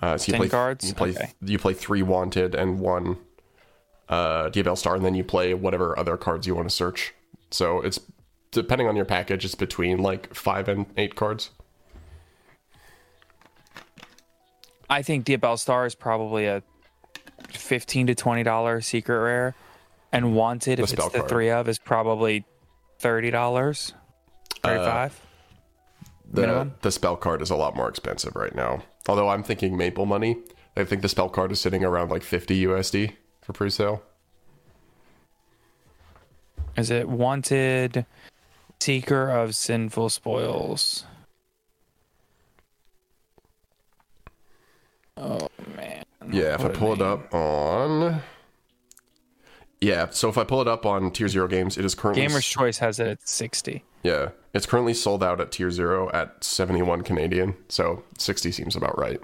Uh, so you Ten play cards? You play Okay. you play three wanted and one uh, Diabellstar, and then you play whatever other cards you want to search So it's depending on your package, it's between like five and eight cards. I think Diabellstar is probably a fifteen to twenty dollar secret rare, and Wanted, The if it's the card. three of, is probably thirty dollars, uh, thirty five. The Minimum? the spell card is a lot more expensive right now. Although I'm thinking Maple money, I think the spell card is sitting around like 50 USD for pre-sale. Is it Wanted, Seeker of Sinful Spoils? Oh man. Yeah, if I What a pull it up on Yeah, so if I pull it up on Tier 0 games, it is currently Gamer's Choice has it at sixty. Yeah, it's currently sold out at Tier 0 at 71 Canadian, so 60 seems about right.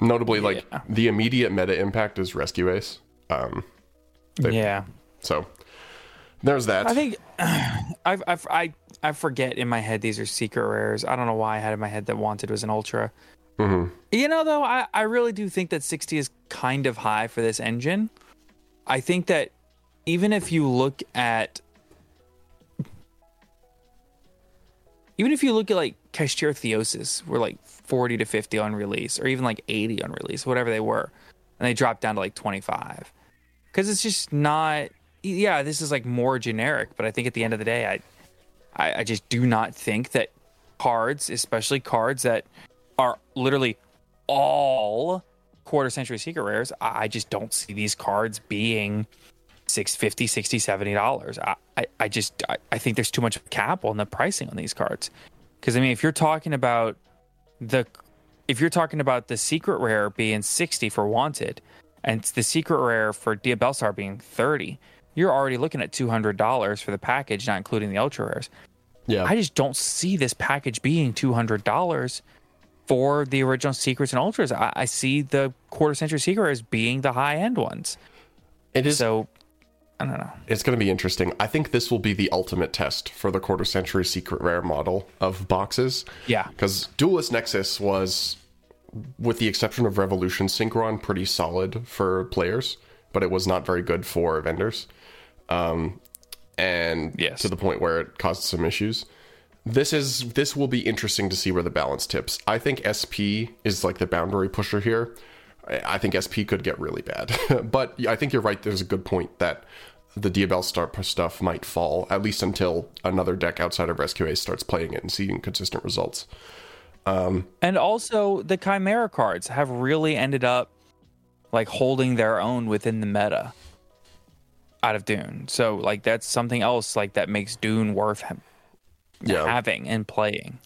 Notably, like Yeah. the immediate meta impact is Rescue Ace. Um, They- Yeah. so there's that. I think *clears throat* I, I, I, I forget in my head these are secret rares. I don't know why I had in my head that Wanted was an ultra. Mhm. You know, though, I, I really do think that 60 is kind of high for this engine. I think that even if you look at. Even if you look at like Cashier Theosis, were like 40 to 50 on release, or even like 80 on release, whatever they were, and they dropped down to like 25 because it's just not yeah this is like more generic but i think at the end of the day i i, I just do not think that cards especially cards that are literally all quarter century secret rares i I just don't see these cards being 650 60 70 dollars. I, I i just I, I think there's too much cap on the pricing on these cards. Because i mean if you're talking about the if you're talking about the secret rare being 60 for wanted and the secret rare for Diabellstar being 30 you're already looking at $200 for the package not including the ultra rares yeah, i just don't see this package being $200 for the original secrets and ultras i, I see the quarter century secret rares being the high end ones it is. so i don't know it's going to be interesting. I think this will be the ultimate test for the quarter century secret rare model of boxes. Yeah. because Duelist Nexus was, with the exception of Revolution Synchron, pretty solid for players, but it was not very good for vendors. Um, and Yes. to the point where it caused some issues. This is this will be interesting to see where the balance tips. I think SP is like the boundary pusher here. I think SP could get really bad, *laughs* but I think you're right. There's a good point that the Diabellstar stuff might fall at least until another deck outside of Rescue Ace starts playing it and seeing consistent results. Um, And also, the Chimera cards have really ended up like holding their own within the meta out of Dune. So, like, that's something else like that makes Dune worth Yeah. having and playing.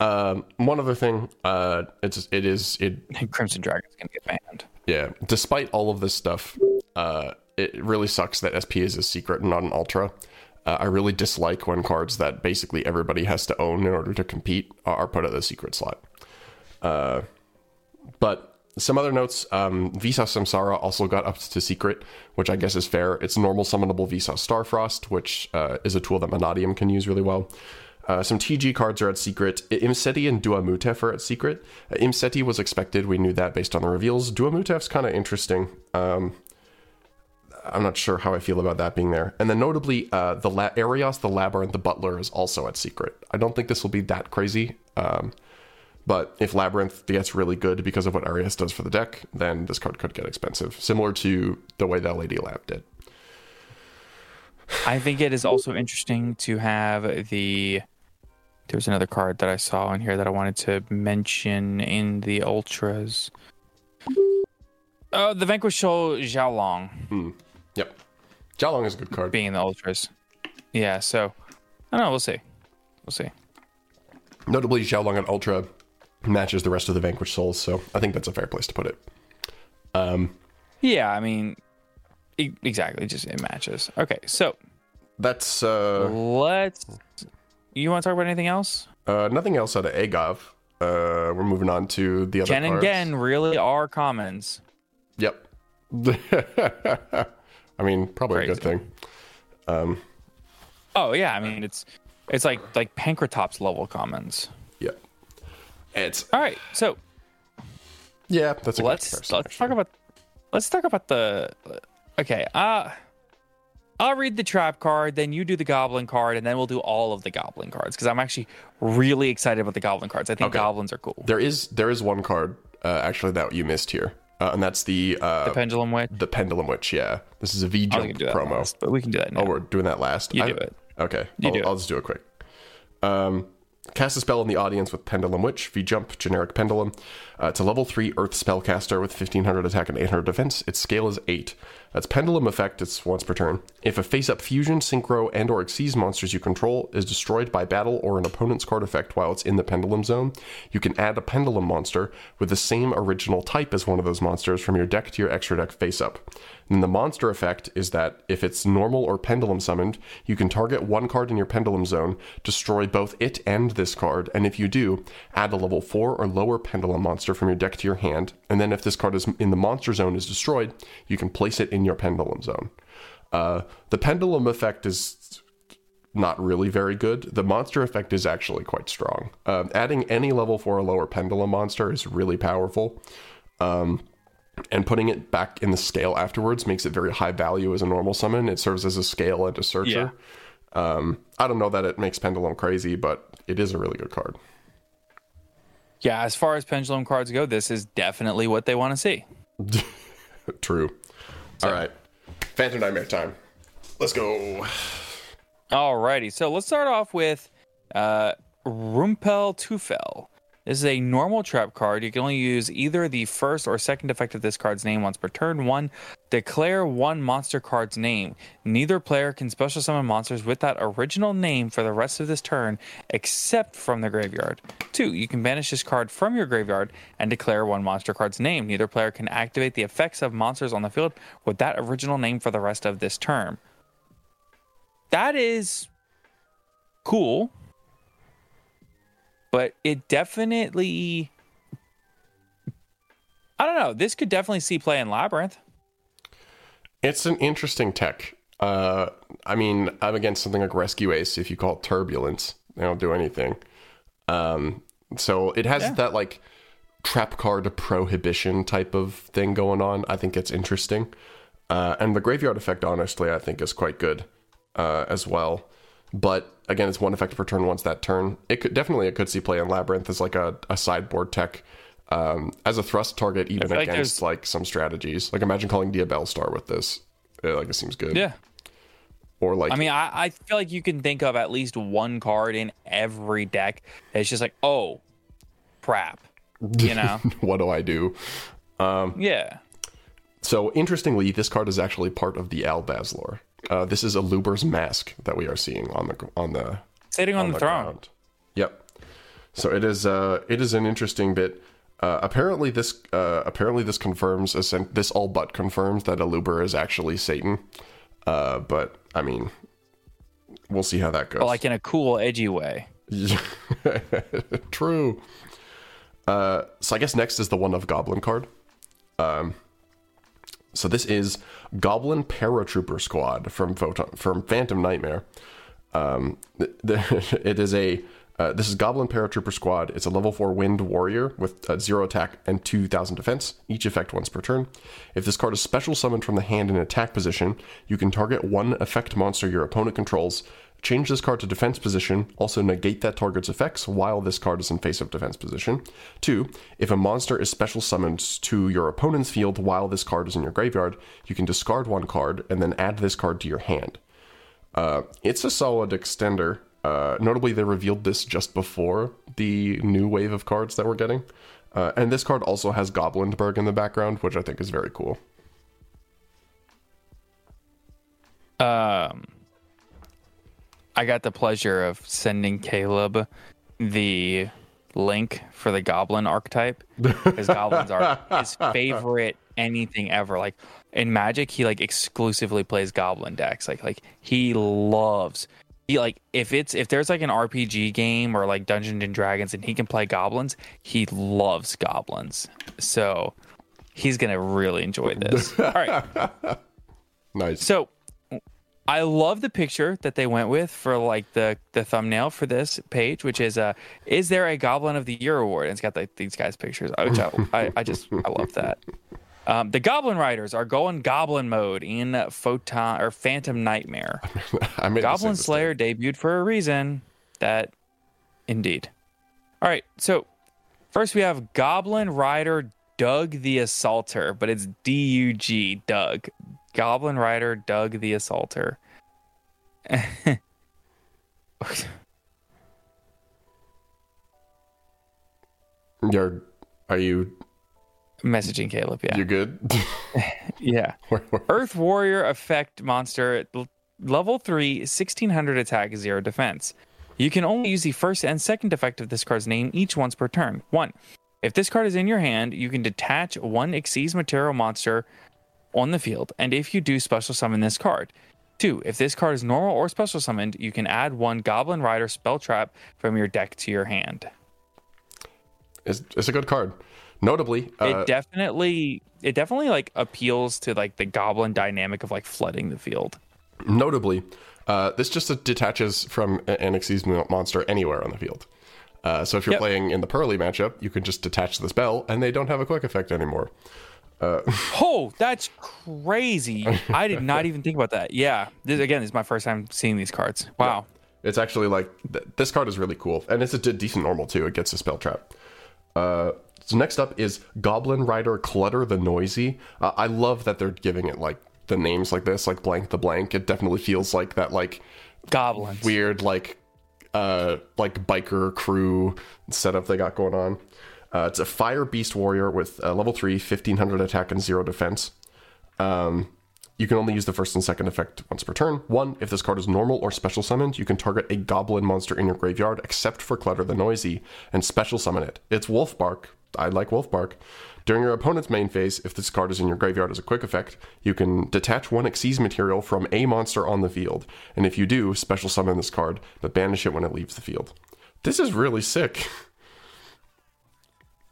Um, one other thing, uh, it's it is it *laughs* Crimson Dragon's gonna get banned. Yeah, despite all of this stuff, uh, it really sucks that SP is a secret and not an ultra. Uh, I really dislike when cards that basically everybody has to own in order to compete are put at the secret slot. Uh, but some other notes: um, Visas Samsara also got up to secret, which I guess is fair. It's normal summonable Visas Starfrost, which uh, is a tool that Mannadium can use really well. Uh, some TG cards are at secret. Imsety and Duamutef are at secret. Uh, Imsety was expected. We knew that based on the reveals. Duamutef's kind of interesting. Um, I'm not sure how I feel about that being there. And then notably, uh, the La- Arias, the Labyrinth, the Butler is also at secret. I don't think this will be that crazy. Um, but if Labyrinth gets really good because of what Arias does for the deck, then this card could get expensive, similar to the way that Lady Lab did. I think it is also interesting to have the. There's another card that I saw in here that I wanted to mention in the ultras. Oh, the Vanquish Soul Jiaolong hmm. Yep. Jiaolong is a good card. being in the ultras. Yeah, so I don't know. We'll see. We'll see. Notably, Jiaolong at Ultra matches the rest of the Vanquished Souls, so I think that's a fair place to put it. Um, Yeah, I mean, e- exactly. Just it matches. Okay, so that's uh, let's. You want to talk about anything else? uh, nothing else out of Agov. Uh, we're moving on to the other Ken and. Gen really are commons. Yep. *laughs* I mean, probably a good thing. Um, Oh yeah, I mean it's it's like like Pancratops level commons. Yeah. It's All right, so yeah, that's a let's comparison, let's actually. talk about let's talk about the okay. Uh I'll read the trap card, then you do the goblin card, and then we'll do all of the goblin cards because I'm actually really excited about the goblin cards. I think Okay. goblins are cool. There is there is one card uh, actually that you missed here, uh, and that's the uh, The pendulum witch. the pendulum witch. Yeah, this is a V I was jump gonna do that promo. last, but we can do that now. Oh, we're doing that last. You I- do it. Okay, You I'll, do it. I'll just do it quick. Um, cast a spell in the audience with Pendulum Witch, V Jump, generic Pendulum. Uh, it's a level 3 Earth spellcaster with 1500 attack and 800 defense. Its scale is 8. That's Pendulum effect, it's once per turn. If a face up fusion, synchro, and or exceeds monsters you control is destroyed by battle or an opponent's card effect while it's in the Pendulum zone, you can add a Pendulum monster with the same original type as one of those monsters from your deck to your extra deck face up. And the monster effect is that if it's normal or pendulum summoned, you can target one card in your pendulum zone, destroy both it and this card, and if you do, add a level 4 or lower pendulum monster from your deck to your hand, and then if this card is in the monster zone is destroyed, you can place it in your pendulum zone. Uh, the pendulum effect is not really very good. The monster effect is actually quite strong. Um, adding any level 4 or lower pendulum monster is really powerful. Um, and putting it back in the scale afterwards makes it very high value as a normal summon. It serves as a scale and a searcher. Um, I don't know that it makes Pendulum crazy, but it is a really good card. Yeah, as far as pendulum cards go, this is definitely what they want to see. *laughs* True. All right. Phantom Nightmare time. Let's go. Alrighty, so let's start off with uh, Rumpel Tufel. This is a normal trap card. You can only use either the first or second effect of this card's name once per turn. One, declare one monster card's name. Neither player can special summon monsters with that original name for the rest of this turn, except from the graveyard. Two, you can banish this card from your graveyard and declare one monster card's name. Neither player can activate the effects of monsters on the field with that original name for the rest of this turn. That is cool but it definitely I don't know. This could definitely see play in Labyrinth. It's an interesting tech. Uh, I mean, I'm against something like Rescue Ace. If you call it Turbulence, they don't do anything. Um, so it has Yeah. that like trap card prohibition type of thing going on. I think it's interesting. Uh, and the graveyard effect, honestly, I think is quite good uh, as well. But again, it's one effect per turn once that turn. It could definitely it could see play in Labyrinth as like a, a sideboard tech. Um, as a thrust target, even like against there's- like some strategies. Like imagine calling Diabellstar with this. Yeah, like it seems good. Yeah. Or like I mean, I, I feel like you can think of at least one card in every deck. It's just like, oh, crap. You *laughs* know? what do I do? Um, yeah. So interestingly, this card is actually part of the Albaz lore. Uh, this is Aluber's mask that we are seeing on the on the Sitting on, the, throne. ground. Yep. So it is uh it is an interesting bit. Uh, apparently this uh, apparently this confirms this all but confirms that Aluber is actually Satan. Uh, but I mean, we'll see how that goes. But like in a cool, edgy way. *laughs* True. Uh, so I guess next is the one of Goblin card. Um, so this is Goblin Paratrooper Squad from Photon from Phantom Nightmare. Um, th- th- *laughs* it is a uh, this is Goblin Paratrooper Squad. It's a level four Wind Warrior with uh, zero attack and two thousand defense. Each effect once per turn. If this card is special summoned from the hand in attack position, you can target one effect monster your opponent controls. Change this card to defense position. Also negate that target's effects while this card is in face-up defense position. Two, if a monster is special summoned to your opponent's field while this card is in your graveyard, you can discard one card and then add this card to your hand. Uh, it's a solid extender. Uh, notably, they revealed this just before the new wave of cards that we're getting. Uh, and this card also has Goblinberg in the background, which I think is very cool. Um, I got the pleasure of sending Caleb the link for the goblin archetype because goblins are his *laughs* favorite anything ever. Like in Magic, he like exclusively plays goblin decks. Like like he loves he like if it's if there's like an RPG game or like Dungeons and Dragons and he can play goblins, he loves goblins. So he's gonna really enjoy this. *laughs* All right. Nice. So I love the picture that they went with for like the the thumbnail for this page, which is uh is there a Goblin of the Year award? And it's got like these guys' pictures, which I, I, I just I love that. Um, the Goblin Riders are going Goblin mode in Photon or Phantom Nightmare. *laughs* I made Goblin. Slayer debuted for a reason. That, indeed. All right, so first we have Goblin Rider Doug the Assaulter, but it's D U G Doug. Goblin Rider Doug the Assaulter. You're, are you, Messaging Caleb, yeah. you good? *laughs* Yeah. *laughs* Earth Warrior effect monster level 3 1600 attack 0 defense. You can only use the first and second effect of this card's name each once per turn. 1. If this card is in your hand, you can detach one Xyz material monster on the field, and if you do special summon this card. 2. If this card is normal or special summoned, you can add one Goblin Rider spell trap from your deck to your hand. it's, it's a good card. Notably, uh, it definitely it definitely like appeals to like the goblin dynamic of like flooding the field. Notably, uh, this just detaches from an Xyz monster anywhere on the field. Uh, so if you're Yep. playing in the Purrely matchup, you can just detach the spell, and they don't have a quick effect anymore. Oh, that's crazy. I did not *laughs* even think about that. Yeah. This, again, this is my first time seeing these cards. Wow. It's actually like th- this card is really cool, and it's a d- decent normal too. It gets a spell trap. Uh, so next up is Goblin Rider Clutter the Noisy. Uh, I love that they're giving it like the names like this, like blank the blank. It definitely feels like that like Goblins. weird like uh like biker crew setup they got going on. Uh, it's a fire beast warrior with uh, level 3 1500 attack and 0 defense. Um you can only use the first and second effect once per turn. One, if this card is normal or special summoned, you can target a goblin monster in your graveyard, except for Clutter the Noisy, and special summon it. It's Wolf Bark. I like Wolf Bark. During your opponent's main phase, if this card is in your graveyard as a quick effect, you can detach one Xyz material from a monster on the field. And if you do, special summon this card, but banish it when it leaves the field. This is really sick. *laughs*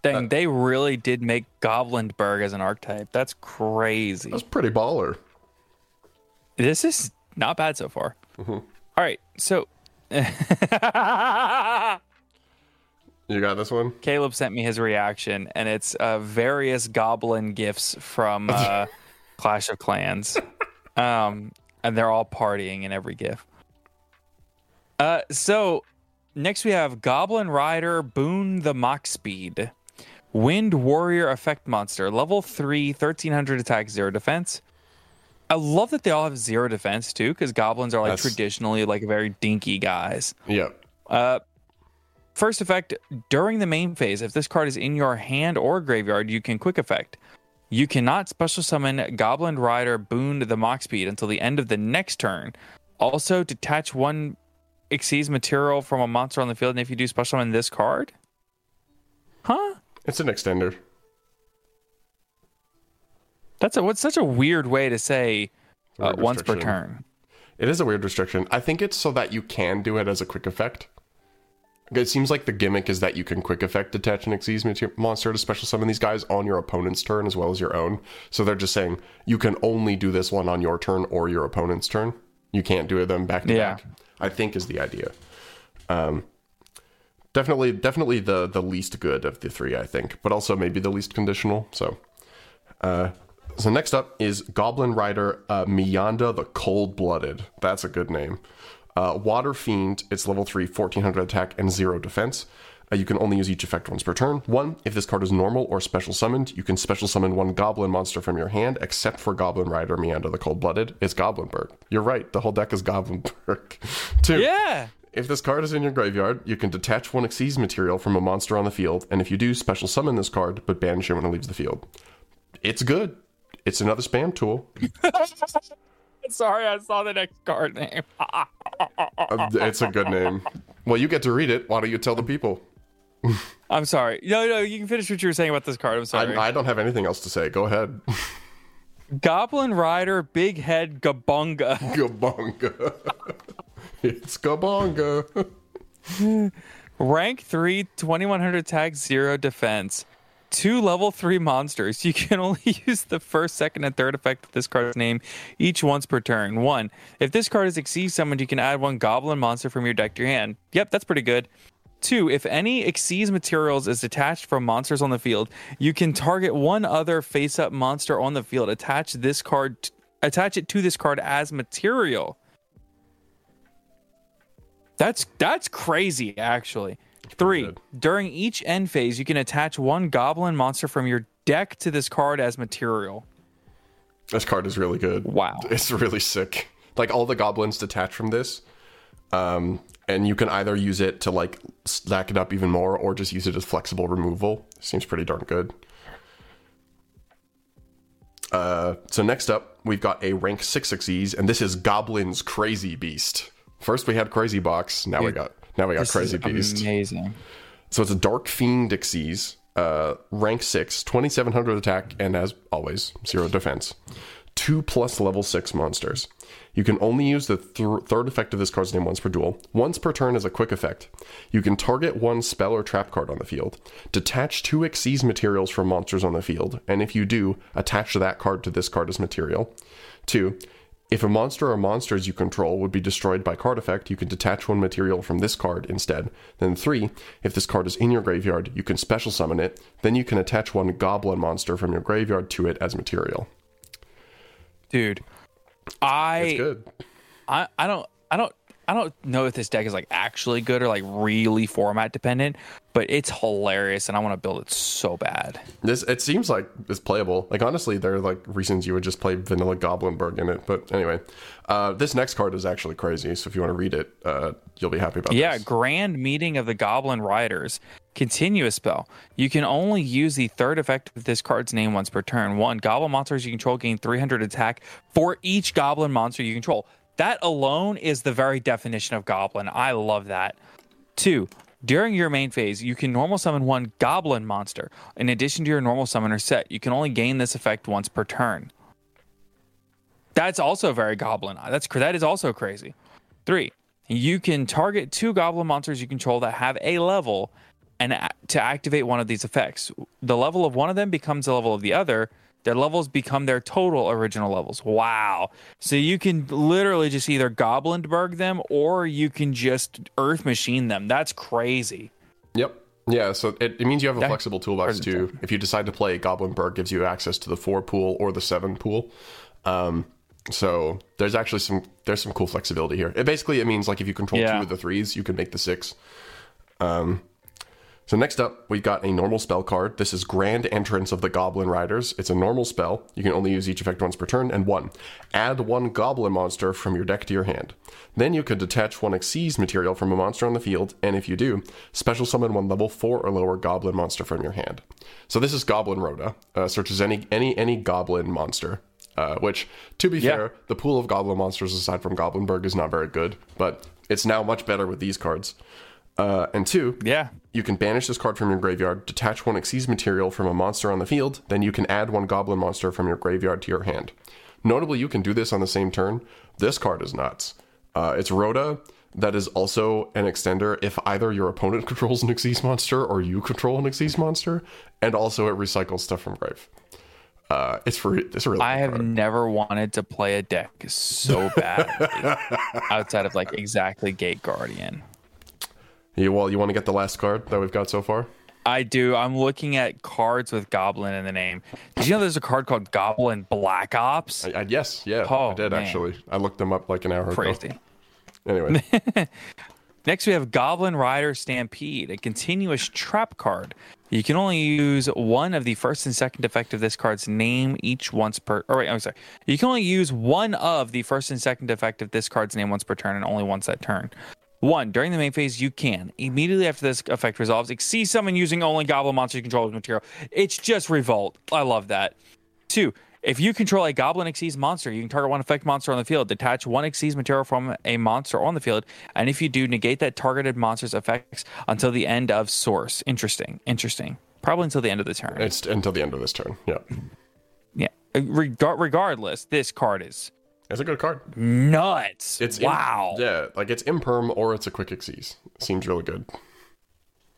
Dang, they really did make Goblinberg as an archetype. That's crazy. That's pretty baller. This is not bad so far. Mm-hmm. All right. So You got this one? Caleb sent me his reaction, and it's uh, various goblin gifts from uh, *laughs* Clash of Clans, um, and they're all partying in every gif. Uh, so next we have Goblin Rider Boon the Mock Speed, Wind Warrior Effect Monster, level 3, 1300 attack, 0 defense. I love that they all have zero defense too, because goblins are like That's- traditionally like very dinky guys. Yeah. Uh, first effect during the main phase, if this card is in your hand or graveyard, you can quick effect. You cannot special summon Goblin Rider Boon the Mock Speed until the end of the next turn. Also, detach one Xyz material from a monster on the field, and if you do special summon this card, huh? It's an extender. That's a what's such a weird way to say uh, once per turn. It is a weird restriction. I think it's so that you can do it as a quick effect. It seems like the gimmick is that you can quick effect detach an Xyz mater- monster to special summon these guys on your opponent's turn as well as your own. So they're just saying you can only do this one on your turn or your opponent's turn. You can't do them back to Yeah. back. I think is the idea. Um, definitely, definitely the the least good of the three, I think, but also maybe the least conditional. So, uh, so next up is Goblin Rider uh, Miyanda the Cold Blooded. That's a good name. Uh, Water Fiend. It's level 3, 1400 attack and 0 defense. Uh, you can only use each effect once per turn. One, if this card is normal or special summoned, you can special summon one goblin monster from your hand, except for Goblin Rider Miyanda the Cold Blooded. It's Goblinberg. You're right, the whole deck is Goblin *laughs* Goblinberg. Two, Yeah. If this card is in your graveyard, you can detach one Xyz material from a monster on the field, and if you do, special summon this card, but banish it when it leaves the field. It's good. It's another spam tool. *laughs* Sorry, I saw the next card name. Uh, it's a good name. Well, you get to read it. Why don't you tell the people? *laughs* I'm sorry. No, no, you can finish what you were saying about this card. I'm sorry. I, I don't have anything else to say. Go ahead. Goblin Rider, Big Head, Gabunga. *laughs* Gabonga. It's Gabonga. *laughs* Rank 3, 2100 tag, 0 defense. Two level 3 monsters. You can *laughs* only use the first, second, and third effect of this card's name each once per turn. One, if this card is Xyz summoned, you can add one goblin monster from your deck to your hand. Yep, that's pretty good. Two, if any Xyz materials is detached from monsters on the field, you can target one other face-up monster on the field. Attach this card, attach it to this card as material. That's that's crazy, actually. Three, during each end phase, you can attach one goblin monster from your deck to this card as material. This card is really good. Wow. It's really sick. Like all the goblins detach from this. Um, and you can either use it to like stack it up even more or just use it as flexible removal. Seems pretty darn good. Uh, so next up, we've got a rank 6 Xyz, and this is Goblin's Crazy Beast. First we had Crazy Box, now we got now we got Crazy Beast. amazing. So it's a Dark Fiend Xyz, uh, rank 6, 2700 attack, and as always, 0 defense. 2 plus level 6 monsters. You can only use the th- third effect of this card's name once per duel. Once per turn as a quick effect. You can target one spell or trap card on the field. Detach two Xyz materials from monsters on the field, and if you do, attach that card to this card as material. 2. If a monster or monsters you control would be destroyed by card effect, you can detach one material from this card instead. Then 3. If this card is in your graveyard, you can special summon it. Then you can attach one goblin monster from your graveyard to it as material. Dude, I It's good. I, I don't I don't I don't know if this deck is like actually good or like really format dependent, but it's hilarious and I want to build it so bad. This it seems like it's playable. Like honestly, there are like reasons you would just play vanilla Goblinberg in it. But anyway, uh, this next card is actually crazy. So if you want to read it, uh, you'll be happy about this. Yeah, this. Grand Meeting of the Goblin Riders. Continuous spell. You can only use the third effect of this card's name once per turn. One, goblin monsters you control gain 300 attack for each goblin monster you control. That alone is the very definition of goblin. I love that. Two, during your main phase, you can normal summon one goblin monster. In addition to your normal summoner set, you can only gain this effect once per turn. That's also very goblin. That's that is also crazy. Three, you can target two goblin monsters you control that have a level, and to activate one of these effects, the level of one of them becomes the level of the other. Their levels become their total original levels. Wow! So you can literally just either Goblinberg them, or you can just Earth Machine them. That's crazy. Yep. Yeah. So it, it means you have a That- flexible toolbox too. If you decide to play Goblinberg, gives you access to the four pool or the seven pool. Um, so there's actually some there's some cool flexibility here. It basically it means like if you control Yeah. two of the threes, you can make the six. Um, so next up, we've got a normal spell card. This is Grand Entrance of the Goblin Riders. It's a normal spell. You can only use each effect once per turn. And one, add one Goblin monster from your deck to your hand. Then you could detach one Xyz material from a monster on the field, and if you do, special summon one level four or lower Goblin monster from your hand. So this is Goblin ROTA. Uh, searches any any any Goblin monster. Uh, which, to be Yeah. fair, the pool of Goblin monsters aside from Goblinberg is not very good, but it's now much better with these cards. Uh, and two, Yeah. you can banish this card from your graveyard, detach one Xyz material from a monster on the field, then you can add one goblin monster from your graveyard to your hand. Notably, you can do this on the same turn. This card is nuts. Uh, it's ROTA that is also an extender if either your opponent *laughs* controls an Xyz monster or you control an Xyz monster, and also it recycles stuff from grave. Uh, it's for it's really I have card. never wanted to play a deck so bad *laughs* outside of like exactly Gate Guardian. Yeah, well, you want to get the last card that we've got so far? I do. I'm looking at cards with Goblin in the name. Did you know there's a card called Goblin Black Ops? I, I, yes, yeah, Oh, I did man. actually. I looked them up like an hour ago. Crazy. *laughs* Anyway, *laughs* Next, we have Goblin Rider Stampede, a continuous trap card. You can only use one of the first and second effect of this card's name each once per. Or wait, I'm sorry. You can only use one of the first and second effect of this card's name once per turn, and only once that turn. One during the main phase, you can immediately after this effect resolves, Xyz Summon using only Goblin monster you control as material. It's just revolt. I love that. Two, if you control a Goblin Xyz monster, you can target one effect monster on the field, detach one Xyz material from a monster on the field, and if you do, negate that targeted monster's effects until the end of source. Interesting. Interesting. Probably until the end of the turn. it's until the end of this turn. Yeah, yeah. Regar- regardless, this card is it's a good card. nuts. It's wow. yeah, like it's imperm or it's a quick Xyz. Seems really good.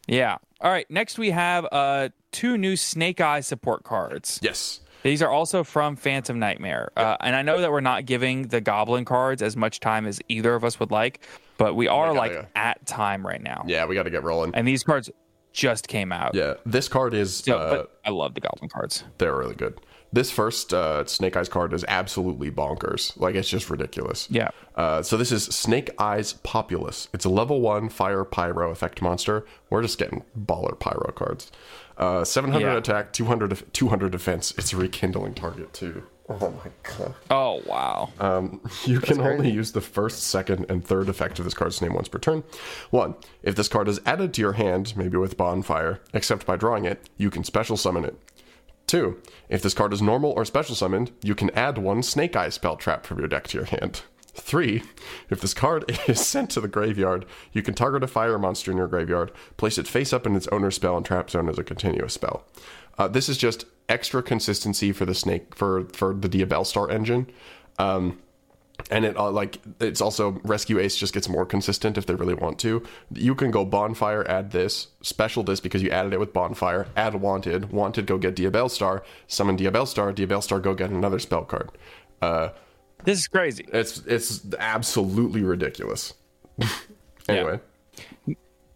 Yeah. All right. Next, we have uh, two new Snake Eye support cards. Yes. These are also from Phantom Nightmare. Uh, and I know that we're not giving the Goblin cards as much time as either of us would like, but we are gotta like at time right now. Yeah, we got to get rolling. And these cards just came out. yeah, this card is So, uh, but I love the Goblin cards. they're really good. This first uh, Snake Eyes card is absolutely bonkers. Like it's just ridiculous. Yeah. Uh, so this is Snake Eyes Populous. It's a level one fire pyro effect monster. We're just getting baller pyro cards. Uh, 700 Yeah. attack, 200 200 defense. It's a rekindling target too. Oh my god. Oh wow. Um, *laughs* you can only use the first, second, and third effect of this card's name once per turn. One, if this card is added to your hand, maybe with Bonfire, except by drawing it, you can special summon it. Two, if this card is normal or special summoned, you can add one Snake Eye spell trap from your deck to your hand. Three, if this card *laughs* is sent to the graveyard, you can target a fire monster in your graveyard, place it face up in its owner's spell and trap zone as a continuous spell. Uh, this is just extra consistency for the snake for for the Diabellstar engine. Um, and it uh, like it's also rescue ace just gets more consistent if they really want to. You can go bonfire add this special this because you added it with bonfire add wanted wanted go get diabellstar summon diabellstar diabell star go get another spell card. Uh This is crazy. it's it's absolutely ridiculous. *laughs* Anyway.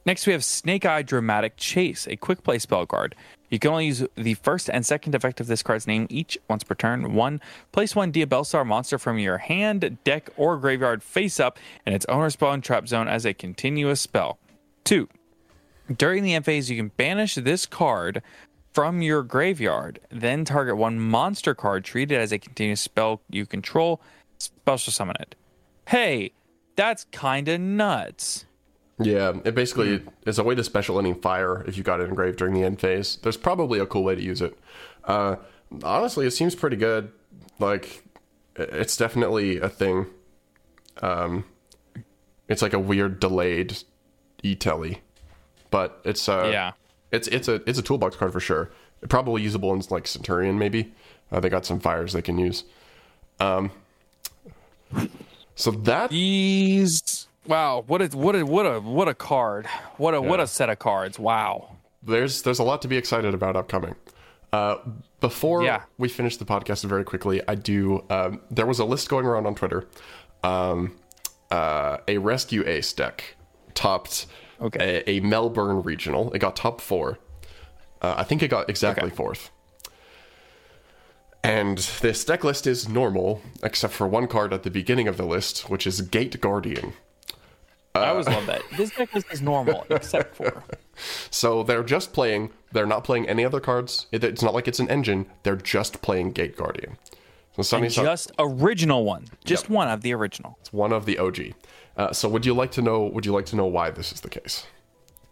Next, we have Snake Eye Dramatic Chase, a quick play spell card. You can only use the first and second effect of this card's name each once per turn. One, place one Diabellstar monster from your hand, deck, or graveyard face up in its owner spell and trap zone as a continuous spell. Two, during the end phase, you can banish this card from your graveyard, then target one monster card treated as a continuous spell you control, special summon it. Hey, that's kind of nuts. Yeah, it basically is a way to special ending fire if you got it engraved during the end phase. There's probably a cool way to use it. Uh, honestly, it seems pretty good. Like, it's definitely a thing. Um, it's like a weird delayed e-telly, but it's uh, Yeah. it's it's a it's a toolbox card for sure. Probably usable in like Centurion maybe. Uh, they got some fires they can use. Um, so that These wow, what a what a what a what a card. What a what a set of cards. Wow. there's there's a lot to be excited about upcoming. Uh, before Yeah. we finish the podcast very quickly, I do. Um, there was a list going around on Twitter. Um, uh, a rescue ace deck topped Okay. a, a Melbourne regional. It got top four. Uh, I think it got exactly Okay. fourth. And this deck list is normal, except for one card at the beginning of the list, which is Gate Guardian. I always love that. This deck list is normal, *laughs* except for So they're just playing. They're not playing any other cards. It- It's not like it's an engine. They're just playing Gate Guardian. So just original one. Just one of the original. it's one of the OG. Uh, so would you like to know? Would you like to know why this is the case?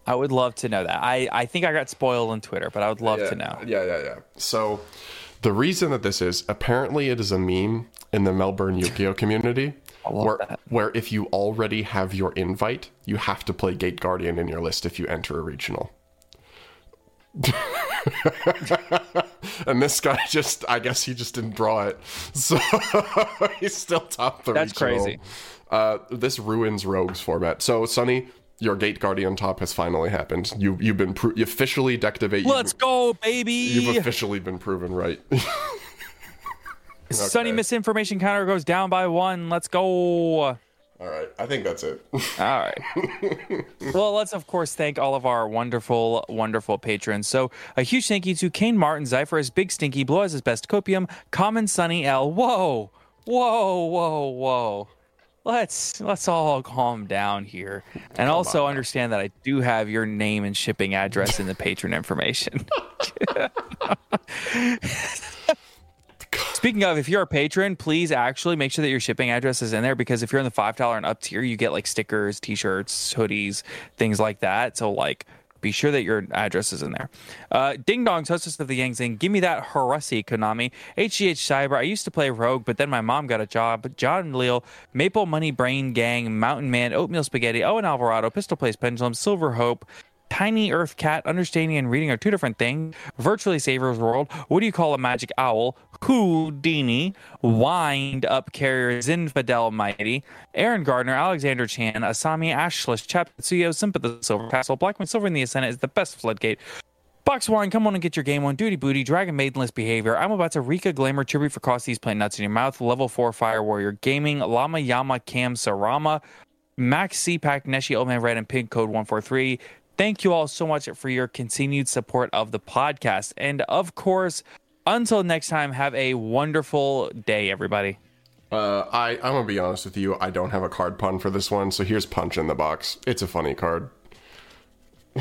I would love to know that. I, I think I got spoiled on Twitter, but I would love yeah, to know. Yeah, yeah, yeah. So the reason that this is apparently it is a meme in the Melbourne Yu-Gi-Oh community. Where, that. where if you already have your invite, you have to play Gate Guardian in your list if you enter a regional. *laughs* and this guy just, I guess he just didn't draw it. *laughs* So he's still top the That's regional. crazy. Uh, this ruins Rogues format. So, Sonny, your Gate Guardian top has finally happened. You, you've been pro- you officially deactivate. Let's go, baby. You've officially been proven right. *laughs* Sunny misinformation counter goes down by one. Let's go. All right, I think that's it. *laughs* all right. well, let's of course thank all of our wonderful, wonderful patrons. So a huge thank you to Kane Martin, Zyphorus, Big Stinky, Blue as his best copium, Common Sunny L. Whoa, whoa, whoa, whoa. Let's let's all calm down here, and also understand that I do have your name and shipping address in the patron information. *laughs* *laughs* Speaking of, if you're a patron, please actually make sure that your shipping address is in there because if you're in the five dollar and up tier, you get like stickers, t-shirts, hoodies, things like that. So like, be sure that your address is in there. Uh, Ding Dong's hostess of the Yang Zing, give me that Harussi Konami. HGH Cyber, I used to play Rogue, but then my mom got a job. John Leal, Maple Money Brain Gang, Mountain Man, Oatmeal Spaghetti, Owen Alvarado, Pistol Place Pendulum, Silver Hope, Tiny Earth Cat, understanding and reading are two different things. Virtually Saver's World. What do you call a magic owl? Houdini. Wind Up Carrier, Zinfidel Mighty. Aaron Gardner, Alexander Chan, Asami Ashless, Ashlish, Chaptsuyo, Sympathy Silver Castle, Blackman Silver in the Ascent is the best floodgate. Box Wine, come on and get your game on. Duty Booty, Dragon Maidenless Behavior. I'm about to Rika Glamour Tribute for Costies playing nuts in your mouth. Level 4 Fire Warrior Gaming, Lama Yama Cam Sarama. Max CPAC, Neshi Old Man Red, and Pink Code 143. Thank you all so much for your continued support of the podcast. And of course, until next time, have a wonderful day, everybody. Uh, I I'm gonna be honest with you. I don't have a card pun for this one, so here's Punch in the Box. It's a funny card. *laughs*